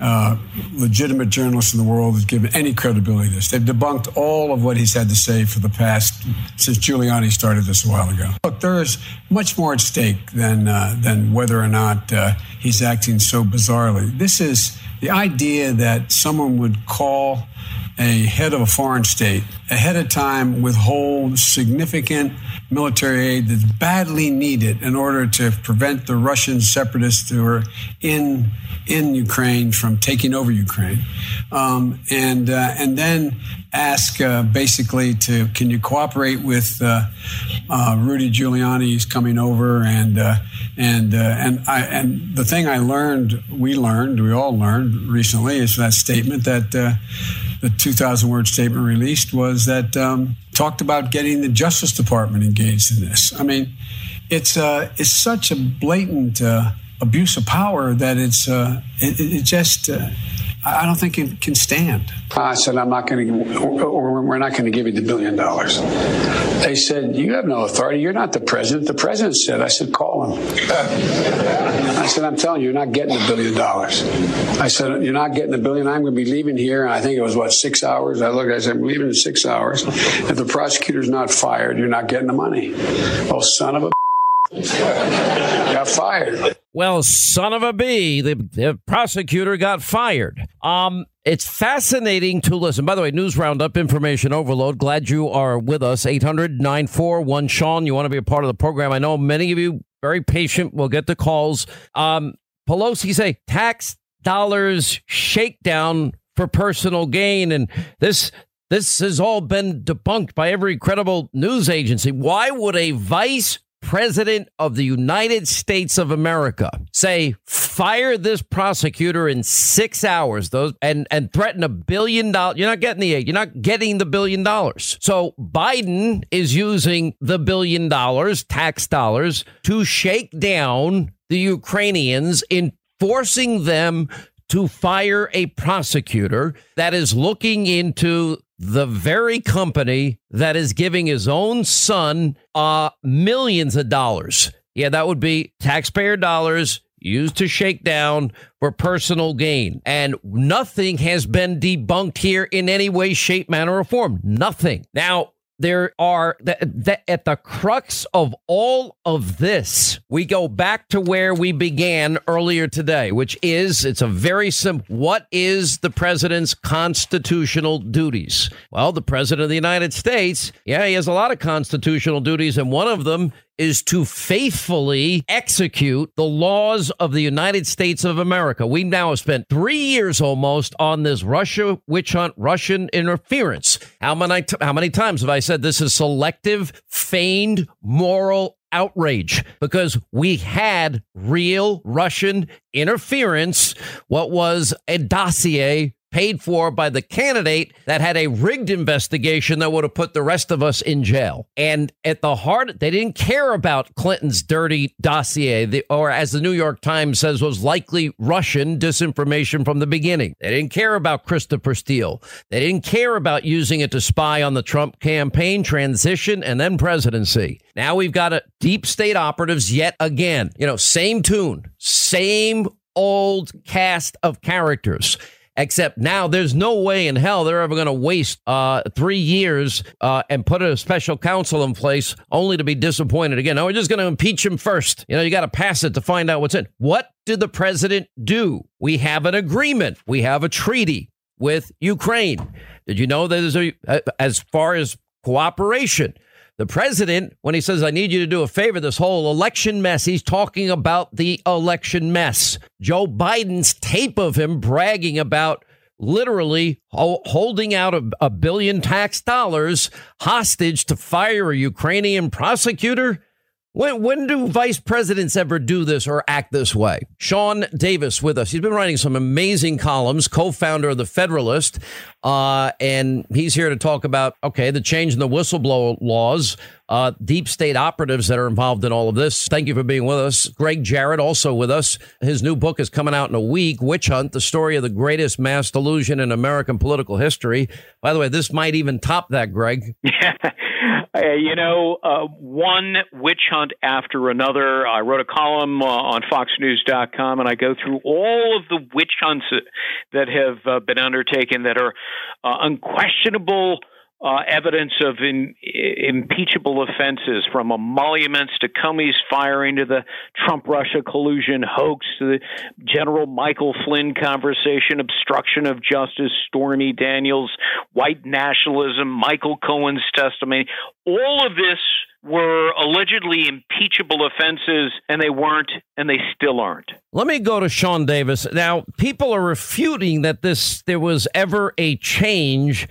uh, legitimate journalists in the world have given any credibility to this. They've debunked all of what he's had to say for the past, since Giuliani started this a while ago. Look, there is much more at stake than, uh, than whether or not uh, he's acting so bizarrely. This is the idea that someone would call a head of a foreign state ahead of time withhold significant military aid that's badly needed in order to prevent the Russian separatists who are in in Ukraine from taking over Ukraine, um, and uh, and then ask uh, basically to can you cooperate with uh, uh Rudy Giuliani? He's coming over, and uh, and and I and the thing I learned, we learned, we all learned recently, is that statement that the 2,000 word statement released was that um, talked about getting the Justice Department engaged in this. I mean, it's uh, it's such a blatant uh, abuse of power that it's uh, it, it, just uh, I don't think it can stand. I said, I'm not going to, or we're not going to give you the billion dollars. They said, You have no authority. You're not the president. The president said, I said, Call him. [laughs] I said, I'm telling you, you're not getting the billion dollars. I said, You're not getting the billion. I'm going to be leaving here. And I think it was, what, six hours? I looked, I said, I'm leaving in six hours. If the prosecutor's not fired, you're not getting the money. Oh, son of a [laughs] got fired. Well, son of a bee, the, the prosecutor got fired. Um, it's fascinating to listen. By the way, news roundup, information overload. Glad you are with us. 800 941 Sean. You want to be a part of the program. I know many of you very patient We'll get the calls. Um, Pelosi say tax dollars shakedown for personal gain. And this this has all been debunked by every credible news agency. Why would a vice president of the United States of America say fire this prosecutor in six hours. Those and and threaten a billion dollars you're not getting the you're not getting the billion dollars. So biden is using the billion dollars tax dollars to shake down the ukrainians in forcing them to fire a prosecutor that is looking into the very company that is giving his own son uh, millions of dollars. Yeah, that would be taxpayer dollars used to shake down for personal gain. And nothing has been debunked here in any way, shape, manner, or form. Nothing. Now, there are that at the crux of all of this we go back to where we began earlier today which is it's a very simple what is the president's constitutional duties? Well the president of the united states yeah he has a lot of constitutional duties and one of them is to faithfully execute the laws of the United States of America. We now have spent three years almost on this Russia witch hunt, Russian interference. How many, how many times have I said this is selective, feigned, moral outrage because we had real Russian interference, what was a dossier paid for by the candidate that had a rigged investigation that would have put the rest of us in jail. And at the heart, they didn't care about Clinton's dirty dossier, or as the New York Times says, was likely Russian disinformation from the beginning. They didn't care about Christopher Steele. They didn't care about using it to spy on the Trump campaign, transition, and then presidency. Now we've got a deep state operatives yet again. You know, same tune, same old cast of characters. Except now there's no way in hell they're ever going to waste uh, three years uh, and put a special counsel in place only to be disappointed again. No, we're just going to impeach him first. You know, you got to pass it to find out what's in. What did the president do? We have an agreement. We have a treaty with Ukraine. Did you know that a, as far as cooperation? The president, when he says, I need you to do a favor, this whole election mess, he's talking about the election mess. Joe Biden's tape of him bragging about literally holding out a, a billion tax dollars hostage to fire a Ukrainian prosecutor when, when do vice presidents ever do this or act this way? Sean Davis with us. He's been writing some amazing columns, co founder of The Federalist. Uh, and he's here to talk about, okay, the change in the whistleblower laws, uh, deep state operatives that are involved in all of this. Thank you for being with us. Gregg Jarrett also with us. His new book is coming out in a week Witch Hunt, the story of the greatest mass delusion in American political history. By the way, this might even top that, Gregg. [laughs] Uh, you know, uh, one witch hunt after another. I wrote a column uh, on FoxNews.com, and I go through all of the witch hunts that have uh, been undertaken that are uh, unquestionable uh, evidence of in, impeachable offenses from emoluments to Comey's firing to the Trump Russia collusion hoax to the General Michael Flynn conversation, obstruction of justice, Stormy Daniels, white nationalism, Michael Cohen's testimony. All of this were allegedly impeachable offenses, and they weren't, and they still aren't. Let me go to Sean Davis. Now, people are refuting that this there was ever a change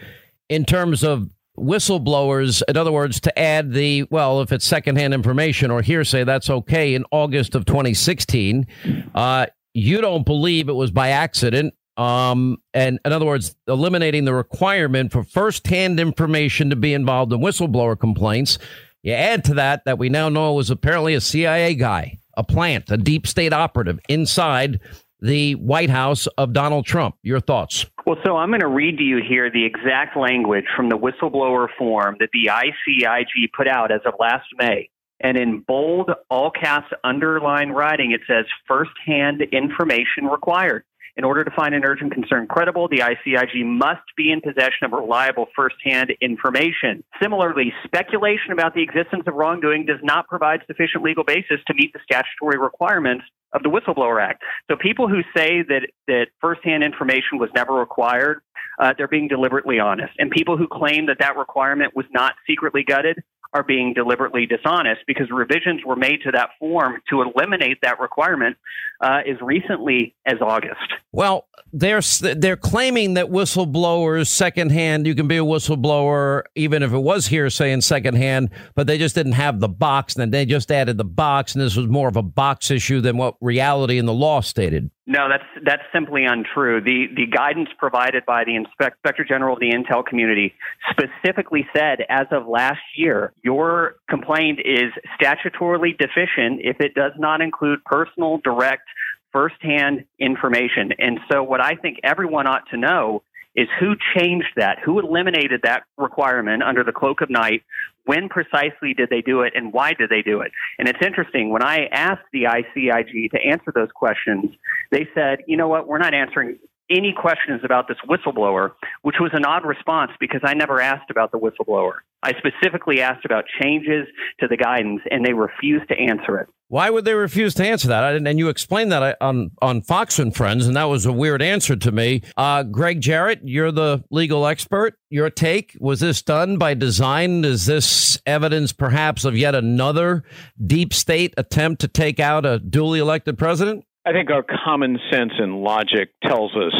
in terms of whistleblowers, in other words, to add the, well, if it's secondhand information or hearsay, that's okay in August of 2016. Uh, you don't believe it was by accident. Um, and in other words, eliminating the requirement for firsthand information to be involved in whistleblower complaints. You add to that that we now know was apparently a CIA guy, a plant, a deep state operative inside the White House of Donald Trump. Your thoughts? Well, so I'm going to read to you here the exact language from the whistleblower form that the ICIG put out as of last May. And in bold, all caps, underline writing, it says firsthand information required. In order to find an urgent concern credible, the ICIG must be in possession of reliable firsthand information. Similarly, speculation about the existence of wrongdoing does not provide sufficient legal basis to meet the statutory requirements of the Whistleblower Act. So people who say that that firsthand information was never required, uh, they're being deliberately honest. And people who claim that that requirement was not secretly gutted are being deliberately dishonest because revisions were made to that form to eliminate that requirement uh, as recently as August. Well, they're they're claiming that whistleblowers secondhand you can be a whistleblower even if it was hearsay in secondhand, but they just didn't have the box. And then they just added the box, and this was more of a box issue than what reality in the law stated. No, that's that's simply untrue. The the guidance provided by the Inspector General of the Intel community specifically said as of last year, your complaint is statutorily deficient if it does not include personal direct firsthand information. And so what I think everyone ought to know is who changed that? Who eliminated that requirement under the cloak of night? When precisely did they do it and why did they do it? And it's interesting, when I asked the ICIG to answer those questions, they said, you know what, we're not answering any questions about this whistleblower, which was an odd response because I never asked about the whistleblower. I specifically asked about changes to the guidance, and they refused to answer it. Why would they refuse to answer that? And you explained that uh, on on Fox and Friends, and that was a weird answer to me. Uh, Gregg Jarrett, you're the legal expert. Your take was this done by design? Is this evidence, perhaps, of yet another deep state attempt to take out a duly elected president? I think our common sense and logic tells us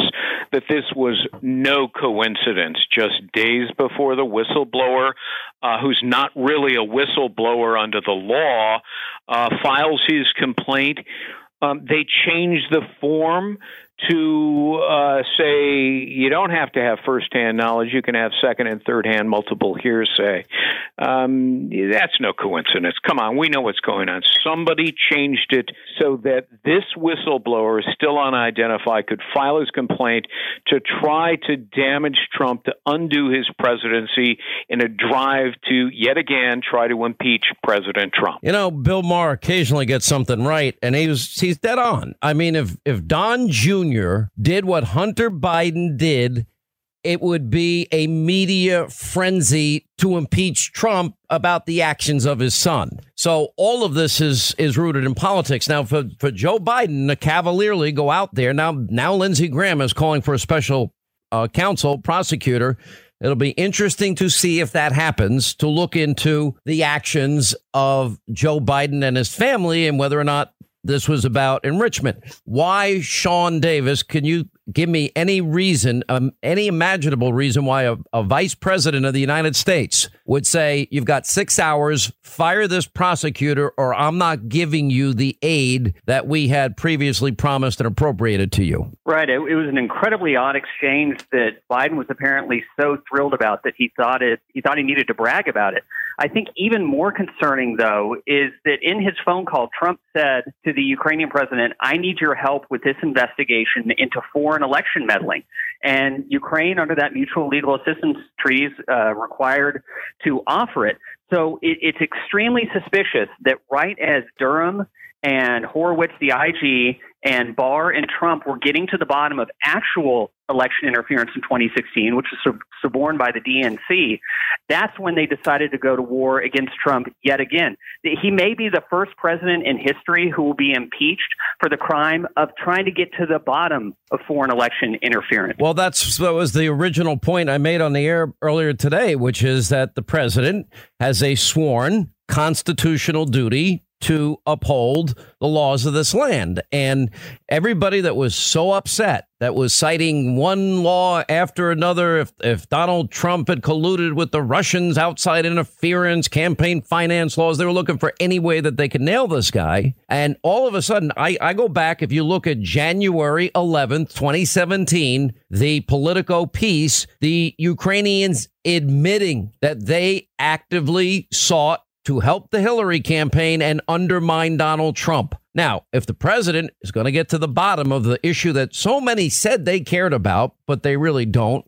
that this was no coincidence. Just days before the whistleblower, uh, who's not really a whistleblower under the law, uh, files his complaint, um, they changed the form to uh, say you don't have to have first-hand knowledge. You can have second and third hand multiple hearsay. Um, that's no coincidence. Come on, we know what's going on. Somebody changed it so that this whistleblower, still unidentified, could file his complaint to try to damage Trump, to undo his presidency in a drive to yet again try to impeach President Trump. You know, Bill Maher occasionally gets something right, and he was he's dead on. I mean, if if Don Jr. Jr. did what Hunter Biden did, it would be a media frenzy to impeach Trump about the actions of his son. So all of this is is rooted in politics. Now, for, for Joe Biden to cavalierly go out there now, now Lindsey Graham is calling for a special uh, counsel prosecutor It'll be interesting to see if that happens, to look into the actions of Joe Biden and his family and whether or not this was about enrichment. Why Sean Davis? Can you give me any reason, um, any imaginable reason why a, a, vice president of the United States would say, You've got six hours, fire this prosecutor, or I'm not giving you the aid that we had previously promised and appropriated to you? Right. It, it was an incredibly odd exchange that Biden was apparently so thrilled about that he thought it he thought he needed to brag about it. I think even more concerning, though, is that in his phone call, Trump said to the Ukrainian president, I need your help with this investigation into foreign election meddling. And Ukraine, under that mutual legal assistance treaty, uh, required to offer it. So it, it's extremely suspicious that right as Durham and Horowitz, the IG, and Barr and Trump were getting to the bottom of actual election interference in 2016, which was suborned by the DNC, that's when they decided to go to war against Trump yet again. He may be the first president in history who will be impeached for the crime of trying to get to the bottom of foreign election interference. Well, that's that was the original point I made on the air earlier today, which is that the president has a sworn constitutional duty to uphold the laws of this land. And everybody that was so upset that was citing one law after another, if, if Donald Trump had colluded with the Russians, outside interference, campaign finance laws, they were looking for any way that they could nail this guy. And all of a sudden, I, I go back, if you look at January 11th, 2017, the Politico piece, the Ukrainians admitting that they actively sought to help the Hillary campaign and undermine Donald Trump. Now, if the president is going to get to the bottom of the issue that so many said they cared about, but they really don't,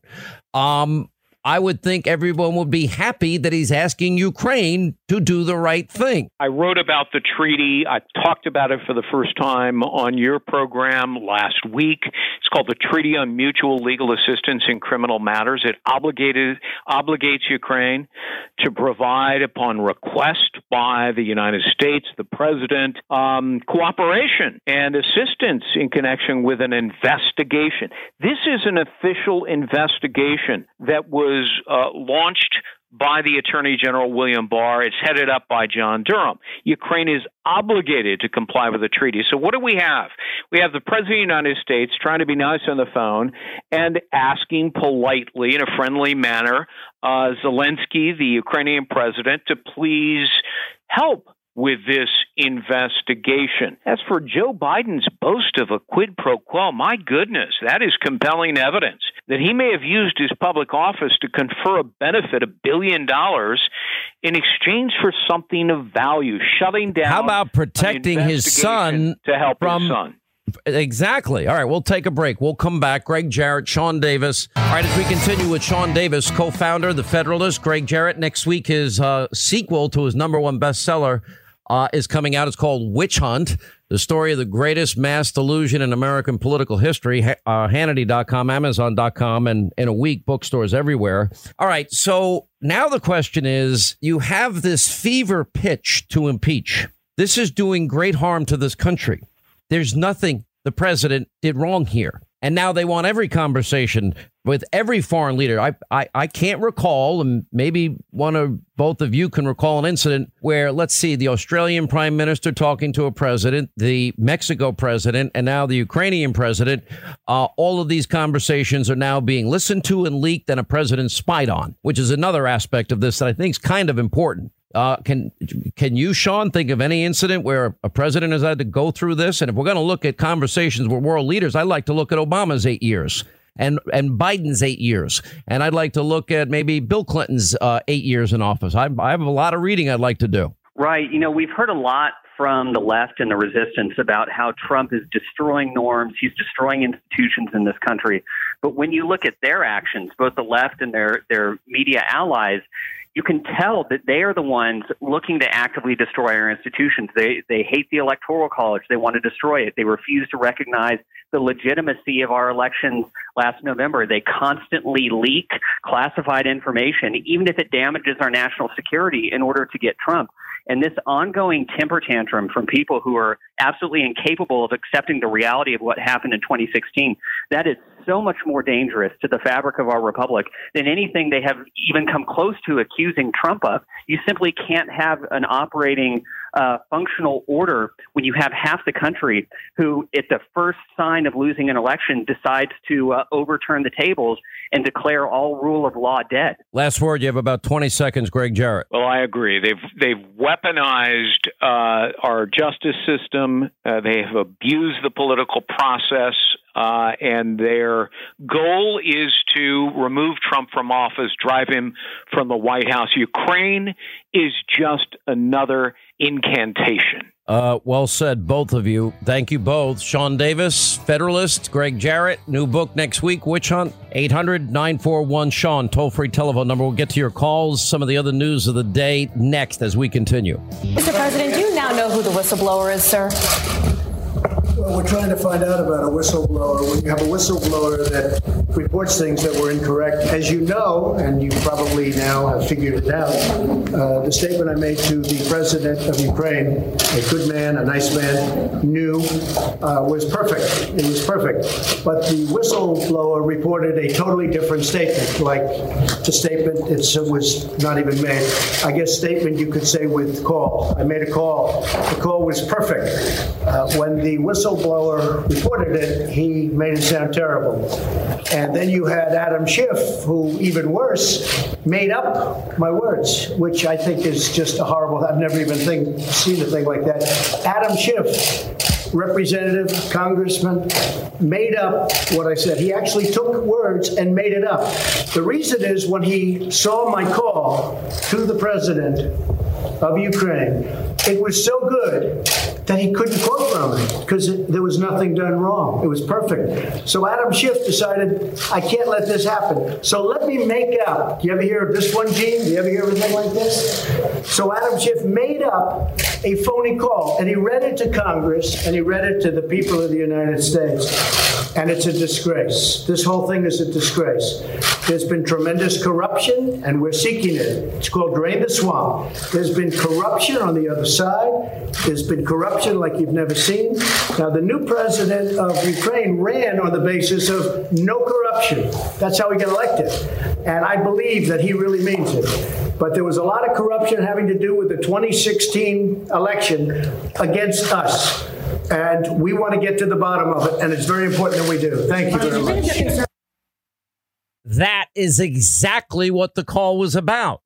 um, I would think everyone would be happy that he's asking Ukraine to do the right thing. I wrote about the treaty. I talked about it for the first time on your program last week. It's called the Treaty on Mutual Legal Assistance in Criminal Matters. It obligated obligates Ukraine to provide, upon request by the United States, the president, um, cooperation and assistance in connection with an investigation. This is an official investigation that was was uh, launched by the Attorney General William Barr. It's headed up by John Durham. Ukraine is obligated to comply with the treaty. So what do we have? We have the President of the United States trying to be nice on the phone and asking politely in a friendly manner uh, Zelensky, the Ukrainian president, to please help with this investigation. As for Joe Biden's boast of a quid pro quo, my goodness, that is compelling evidence that he may have used his public office to confer a benefit, a billion dollars, in exchange for something of value, shutting down. How about protecting his son to help from his son? Exactly. All right, we'll take a break. We'll come back. Gregg Jarrett, Sean Davis. All right, as we continue with Sean Davis, co founder, of The Federalist, Gregg Jarrett. Next week, his uh, sequel to his number one bestseller, uh, is coming out. It's called Witch Hunt, the story of the greatest mass delusion in American political history. Uh, Hannity.com, Amazon.com, and in a week, bookstores everywhere. All right. So now the question is you have this fever pitch to impeach. This is doing great harm to this country. There's nothing the president did wrong here. And now they want every conversation with every foreign leader. I, I, I can't recall, and maybe one or both of you can recall an incident where, let's see, the Australian prime minister talking to a president, the Mexico president, and now the Ukrainian president. Uh, all of these conversations are now being listened to and leaked and a president spied on, which is another aspect of this that I think is kind of important. Uh, can can you, Sean, think of any incident where a president has had to go through this? And if we're going to look at conversations with world leaders, I'd like to look at Obama's eight years and and Biden's eight years, and I'd like to look at maybe Bill Clinton's uh, eight years in office. I, I have a lot of reading I'd like to do. Right. You know, we've heard a lot from the left and the resistance about how Trump is destroying norms, he's destroying institutions in this country. But when you look at their actions, both the left and their their media allies, you can tell that they are the ones looking to actively destroy our institutions. They they hate the electoral college. They want to destroy it. They refuse to recognize the legitimacy of our elections last November. They constantly leak classified information, even if it damages our national security, in order to get Trump. And this ongoing temper tantrum from people who are absolutely incapable of accepting the reality of what happened in 2016, that is so much more dangerous to the fabric of our republic than anything they have even come close to accusing Trump of. You simply can't have an operating uh, functional order when you have half the country who, at the first sign of losing an election, decides to uh, overturn the tables and declare all rule of law dead. Last word. You have about 20 seconds, Gregg Jarrett. Well, I agree. They've they've weaponized uh, our justice system. Uh, they have abused the political process. Uh, and their goal is to remove Trump from office, drive him from the White House. Ukraine is just another incantation. Uh, well said, both of you. Thank you both. Sean Davis, Federalist, Gregg Jarrett, new book next week, Witch Hunt, 800 941 Sean, toll free telephone number. We'll get to your calls, some of the other news of the day next as we continue. Mr. President, do you now know who the whistleblower is, sir? Well, we're trying to find out about a whistleblower. When you have a whistleblower that reports things that were incorrect, as you know, and you probably now have figured it out, uh, the statement I made to the president of Ukraine, a good man, a nice man, knew uh, was perfect. It was perfect. But the whistleblower reported a totally different statement, like the statement it was not even made. I guess statement you could say with call. I made a call. The call was perfect. Uh, when the whistleblower reported it, he made it sound terrible. And then you had Adam Schiff, who, even worse, made up my words, which I think is just a horrible. I've never even think, seen a thing like that. Adam Schiff, representative, congressman, made up what I said. He actually took words and made it up. The reason is when he saw my call to the president of Ukraine, it was so good that he couldn't quote from it because there was nothing done wrong. It was perfect. So Adam Schiff decided, I can't let this happen. So let me make up. Do you ever hear of this one, Gene? Do you ever hear of anything like this? So Adam Schiff made up a phony call and he read it to Congress and he read it to the people of the United States. And it's a disgrace. This whole thing is a disgrace. There's been tremendous corruption and we're seeking it. It's called Drain the Swamp. There's been corruption on the other side. There's been corruption like you've never seen. Now, the new president of Ukraine ran on the basis of no corruption. That's how he got elected. And I believe that he really means it. But there was a lot of corruption having to do with the 2016 election against us. And we want to get to the bottom of it, and it's very important that we do. Thank you very much. That is exactly what the call was about.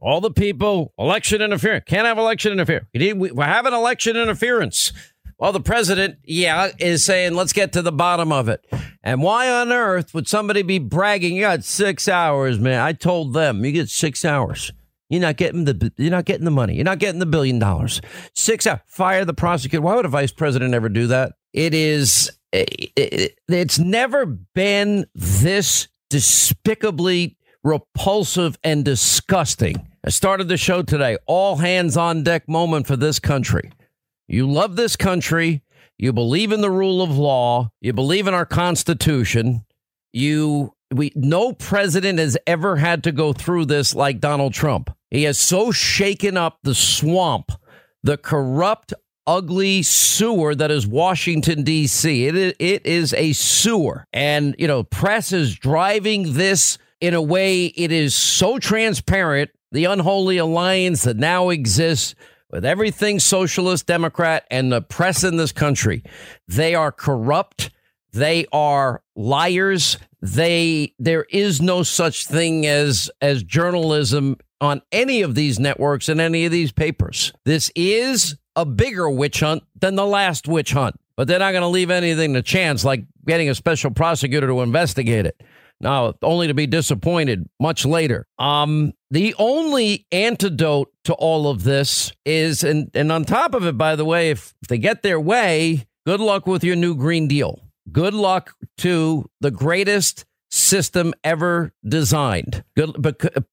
All the people, election interference. Can't have election interference. We're having election interference. Well, the president, yeah, is saying, let's get to the bottom of it. And why on earth would somebody be bragging? You got six hours, man. I told them you get six hours. You're not getting the you're not getting the money. You're not getting the billion dollars. Six hours. Fire the prosecutor. Why would a vice president ever do that? It is. It, it's never been this despicably repulsive and disgusting. I started the show today. All hands on deck moment for this country. You love this country. You believe in the rule of law. You believe in our Constitution. You we no president has ever had to go through this like Donald Trump. He has so shaken up the swamp, the corrupt, ugly sewer that is Washington D.C. It is, it is a sewer, and you know, press is driving this in a way. It is so transparent. The unholy alliance that now exists with everything socialist, Democrat, and the press in this country, they are corrupt. They are liars. They there is no such thing as as journalism on any of these networks and any of these papers. This is a bigger witch hunt than the last witch hunt. But they're not going to leave anything to chance, like getting a special prosecutor to investigate it. Now, only to be disappointed much later. Um, the only antidote to all of this is, and, and on top of it, by the way, if, if they get their way, good luck with your new Green Deal. Good luck to the greatest system ever designed good,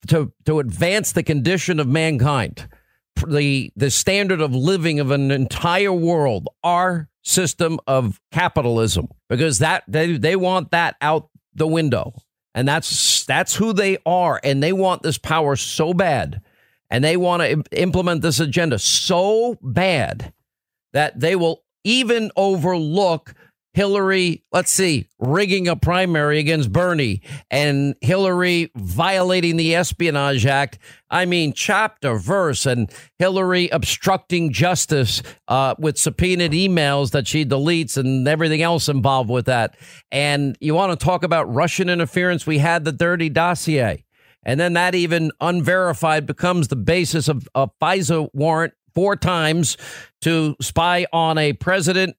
to, to advance the condition of mankind, the, the standard of living of an entire world, our system of capitalism, because that they, they want that out the window. And that's that's who they are and they want this power so bad and they want to implement this agenda so bad that they will even overlook Hillary, let's see, rigging a primary against Bernie and Hillary violating the Espionage Act. I mean, chapter, verse, and Hillary obstructing justice uh, with subpoenaed emails that she deletes and everything else involved with that. And you want to talk about Russian interference? We had the dirty dossier. And then that even unverified becomes the basis of a FISA warrant four times to spy on a president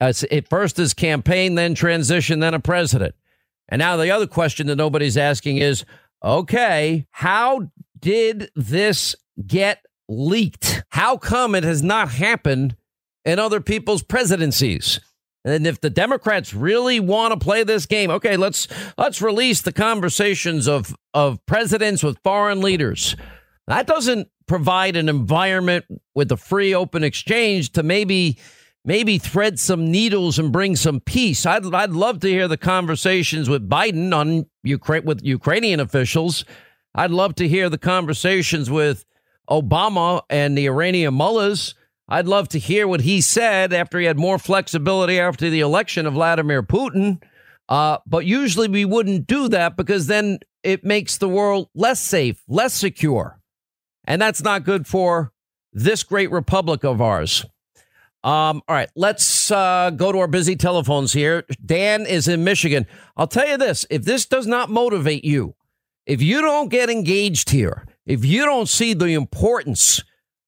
uh, it first is campaign, then transition, then a president. And now the other question that nobody's asking is okay, how did this get leaked? How come it has not happened in other people's presidencies? And if the Democrats really want to play this game, okay, let's let's release the conversations of of presidents with foreign leaders. That doesn't provide an environment with a free open exchange to maybe maybe thread some needles and bring some peace. I'd, I'd love to hear the conversations with Biden on Ukraine with Ukrainian officials. I'd love to hear the conversations with Obama and the Iranian mullahs. I'd love to hear what he said after he had more flexibility after the election of Vladimir Putin. Uh, but usually we wouldn't do that because then it makes the world less safe, less secure. And that's not good for this great republic of ours. Um, all right, let's uh, go to our busy telephones here. Dan is in Michigan. I'll tell you this if this does not motivate you, if you don't get engaged here, if you don't see the importance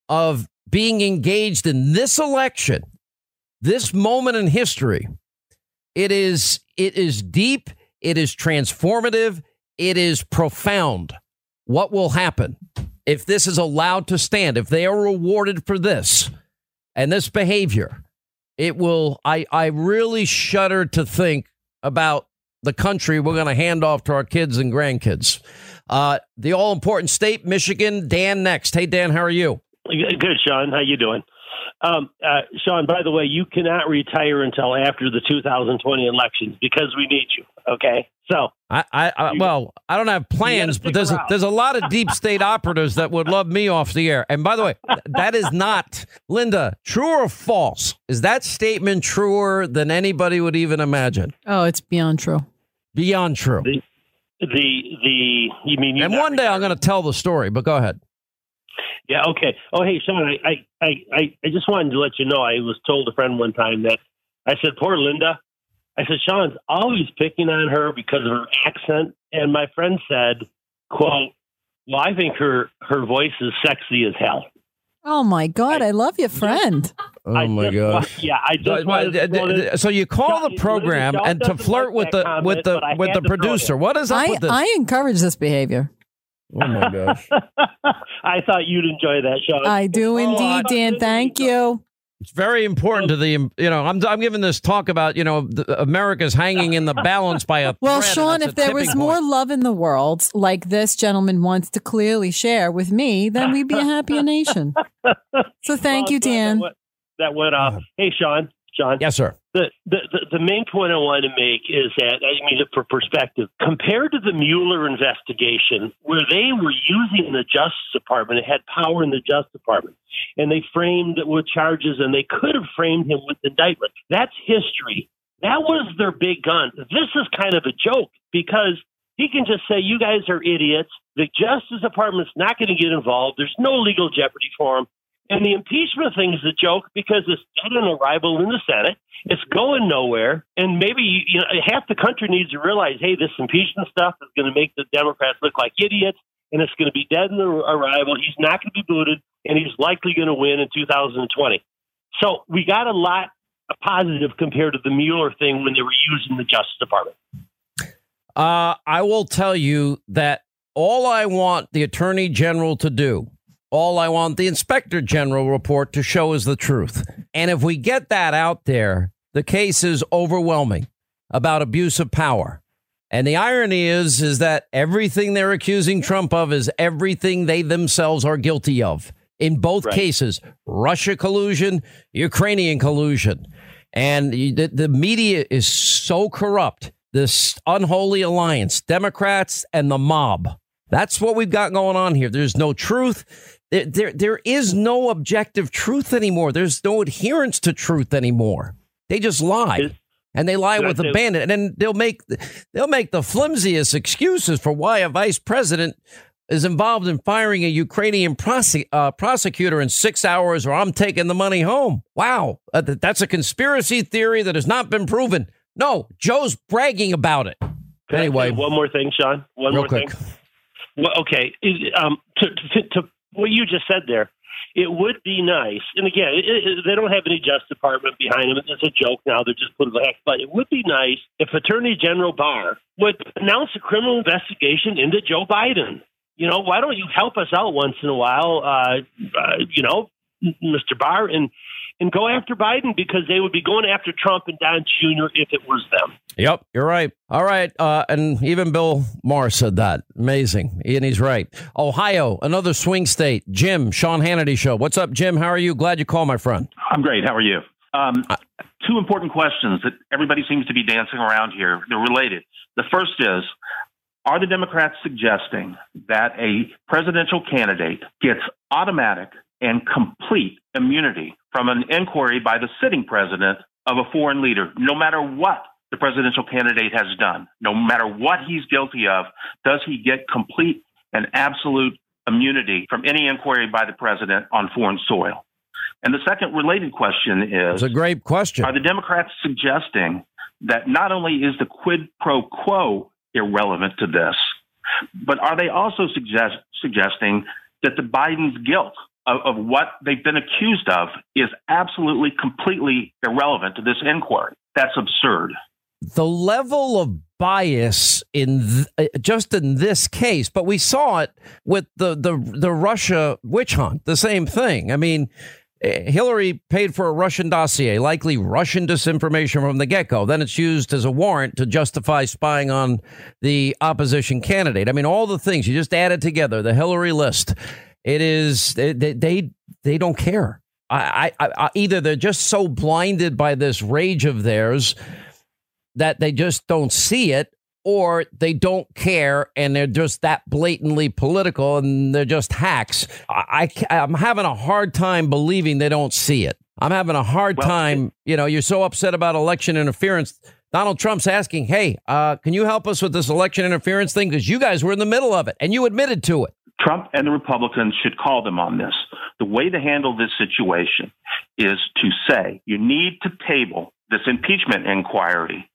of being engaged in this election, this moment in history, it is it is deep, it is transformative, it is profound. What will happen if this is allowed to stand? If they are rewarded for this? And this behavior, it will, I, I really shudder to think about the country we're going to hand off to our kids and grandkids. Uh, the all important state, Michigan. Dan next. Hey, Dan, how are you? Good, Sean. How you doing? Um, uh, Sean, by the way, you cannot retire until after the 2020 elections because we need you. Okay, so I, I, I well, I don't have plans, but there's a, there's a lot of deep state operatives that would love me off the air. And by the way, that is not Lynda. True or false? Is that statement truer than anybody would even imagine? Oh, it's beyond true. Beyond true. The the, the you mean? and one day I'm going to tell the story, but go ahead. Yeah. Okay. Oh, hey, Sean. I, I, I, I just wanted to let you know. I was told a friend one time that I said, "Poor Lynda." I said, "Sean's always picking on her because of her accent." And my friend said, "Quote: Well, I think her her voice is sexy as hell." Oh my God! I, I love your friend. [laughs] Oh my God! Yeah, I just wanted, so you call the program and to flirt with the comment, with the with the producer. What is up I, with this? I encourage this behavior. Oh my gosh! [laughs] I thought you'd enjoy that, Sean. I do oh, indeed, Dan. Thank you. It's very important to the you know I'm I'm giving this talk about you know the, America's hanging in the [laughs] balance by a well, Sean. If there was point. more love in the world, like this gentleman wants to clearly share with me, then we'd be a happier nation. [laughs] So thank well, you, Dan. That went, that went off. Hey, Sean. Sean. Yes, sir. The, the, the, main point I want to make is that, I mean, for perspective, compared to the Mueller investigation, where they were using the Justice Department, it had power in the Justice Department, and they framed it with charges, and they could have framed him with indictment. That's history. That was their big gun. This is kind of a joke because he can just say, you guys are idiots. The Justice Department's not going to get involved. There's no legal jeopardy for him. And the impeachment thing is a joke because it's on arrival in the Senate. It's going nowhere. And maybe you know half the country needs to realize, hey, this impeachment stuff is going to make the Democrats look like idiots, and it's going to be dead on arrival. He's not going to be booted, and he's likely going to win in 2020. So we got a lot of positive compared to the Mueller thing when they were using the Justice Department. Uh, I will tell you that all I want the Attorney General to do all I want the inspector general report to show is the truth. And if we get that out there, the case is overwhelming about abuse of power. And the irony is is that everything they're accusing Trump of is everything they themselves are guilty of. In both right. cases, Russia collusion, Ukrainian collusion. And the, the media is so corrupt. This unholy alliance, Democrats and the mob. That's what we've got going on here. There's no truth. There, there, there is no objective truth anymore. There's no adherence to truth anymore. They just lie. And they lie with abandon, and then they'll make they'll make the flimsiest excuses for why a vice president is involved in firing a Ukrainian prose- uh, prosecutor in six hours, or I'm taking the money home. Wow, Uh, th- that's a conspiracy theory that has not been proven. No, Joe's bragging about it. Can Anyway, one more thing, Sean. One real more quick. thing. Well, okay. Um, to, to, to what you just said there, it would be nice. And again, it, it, they don't have any Justice Department behind them. It's a joke now. They're just political hacks. But it would be nice if Attorney General Barr would announce a criminal investigation into Joe Biden. You know, why don't you help us out once in a while? Uh, uh, you know, Mr. Barr, and and go after Biden because they would be going after Trump and Don Jr. if it was them. Yep, you're right. All right, uh, and even Bill Maher said that. Amazing, and he's right. Ohio, another swing state. Jim, Sean Hannity show. What's up, Jim? How are you? Glad you called, my friend. I'm great. How are you? Um, two important questions that everybody seems to be dancing around here. They're related. The first is Are the Democrats suggesting that a presidential candidate gets automatic and complete immunity from an inquiry by the sitting president of a foreign leader, no matter what the presidential candidate has done, no matter what he's guilty of? Does he get complete and absolute immunity from any inquiry by the president on foreign soil? And the second related question is It's a great question. Are the Democrats suggesting that not only is the quid pro quo irrelevant to this, but are they also suggest, suggesting that the Biden's guilt of, of what they've been accused of is absolutely, completely irrelevant to this inquiry? That's absurd. the level of bias in th- uh, just in this case, but we saw it with the the the Russia witch hunt. The same thing. I mean, eh, Hillary paid for a Russian dossier, likely Russian disinformation from the get go. Then it's used as a warrant to justify spying on the opposition candidate. I mean, all the things you just added together, the Hillary list. It is they they they, don't care. I, I, I either they're just so blinded by this rage of theirs that they just don't see it or they don't care and they're just that blatantly political and they're just hacks. I, I, am having a hard time believing they don't see it. I'm having a hard time. You know, you're so upset about election interference. Donald Trump's asking, hey, uh, can you help us with this election interference thing? Because you guys were in the middle of it and you admitted to it. Trump and the Republicans should call them on this. The way to handle this situation is to say you need to table this impeachment inquiry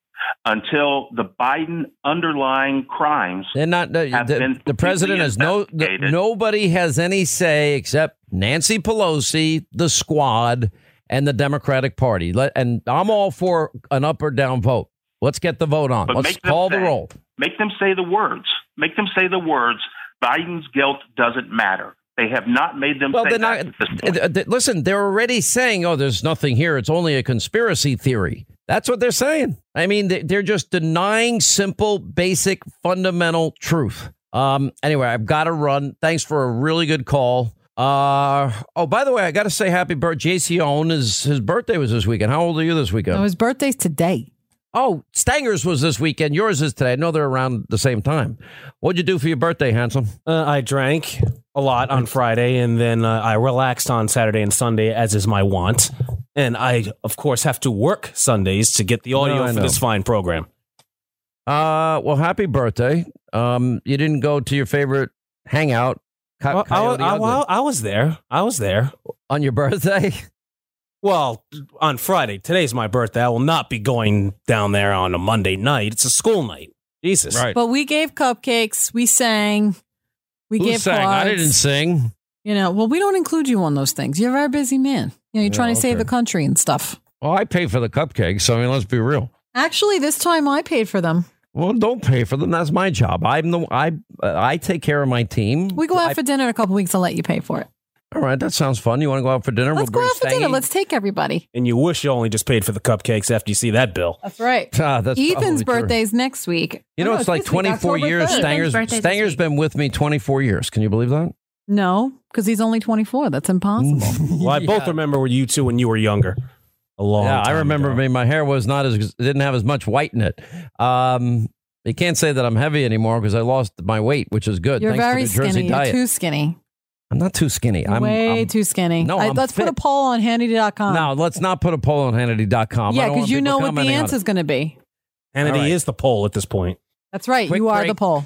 until the Biden underlying crimes They're not. The, have the, been the president has no. The, nobody has any say except Nancy Pelosi, the squad, and the Democratic Party. Let, and I'm all for an up or down vote. Let's get the vote on. But Let's call the roll. Make them say the words. Make them say the words. Biden's guilt doesn't matter. They have not made them Well, say they're not. at this th- th- listen, they're already saying, "Oh, there's nothing here. It's only a conspiracy theory." That's what they're saying. I mean, they- they're just denying simple, basic, fundamental truth. Um. Anyway, I've got to run. Thanks for a really good call. Uh. Oh, by the way, I got to say happy birthday. JC Owen is his birthday was this weekend. How old are you this weekend? No, his birthday's today. Oh, Stanger's was this weekend. Yours is today. I know they're around the same time. What'd you do for your birthday, handsome? Uh, I drank a lot on Friday, and then uh, I relaxed on Saturday and Sunday, as is my want. And I, of course, have to work Sundays to get the audio No, for know. this fine program. Uh, well, happy birthday. Um, you didn't go to your favorite hangout. Co- Well, I, Coyote I- I was there. I was there on your birthday. [laughs] Well, on Friday. Today's my birthday. I will not be going down there on a Monday night. It's a school night. Jesus. Right. But we gave cupcakes. We sang. We Who gave sang? I didn't sing. You know, well, we don't include you on those things. You're a very busy man. You know, you're Yeah, trying to save the country and stuff. Well, I pay for the cupcakes. So I mean, let's be real. Actually, this time I paid for them. Well, don't pay for them. That's my job. I'm the I uh, I take care of my team. We go out I- for dinner in a couple weeks. I'll let you pay for it. All right, that sounds fun. You want to go out for dinner? Let's go out for dinner. Let's take everybody. And you wish you only just paid for the cupcakes after you see that bill. That's right. [laughs] Ah, that's Ethan's probably true. birthday's next week. You know, Oh, no, it's like this week, 24 years. Stanger's Stanger's been with me 24 years. Can you believe that? No, because he's only 24. That's impossible. [laughs] Well, I both remember you two when you were younger. A long yeah, I remember ago. me. My hair was not as didn't have as much white in it. Um, you can't say that I'm heavy anymore because I lost my weight, which is good. You're thanks very to the Jersey skinny. You're too skinny. I'm not too skinny. I'm Way I'm- too skinny. No, I- I'm let's put a poll on Hannity.com. No, let's not put a poll on Hannity.com. Yeah, because you know what the commenting answer is going to be. Hannity All right. is the poll at this point. That's right. Quick you are the poll.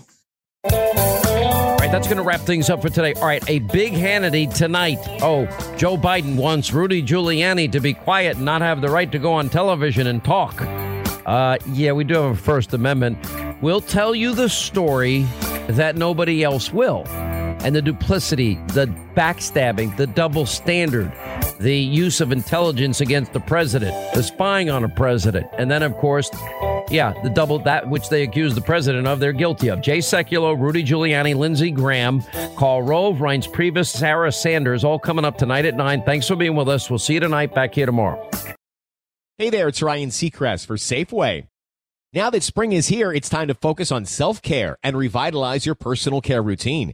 All right, that's going to wrap things up for today. All right, a big Hannity tonight. Oh, Joe Biden wants Rudy Giuliani to be quiet and not have the right to go on television and talk. Uh, yeah, we do have a First Amendment. We'll tell you the story that nobody else will. And the duplicity, the backstabbing, the double standard, the use of intelligence against the president, the spying on a president. And then, of course, yeah, the double that which they accuse the president of, they're guilty of. Jay Sekulow, Rudy Giuliani, Lindsey Graham, Karl Rove, Reince Priebus, Sarah Sanders, all coming up tonight at 9. Thanks for being with us. We'll see you tonight back here tomorrow. Hey there, it's Ryan Seacrest for Safeway. Now that spring is here, it's time to focus on self care and revitalize your personal care routine.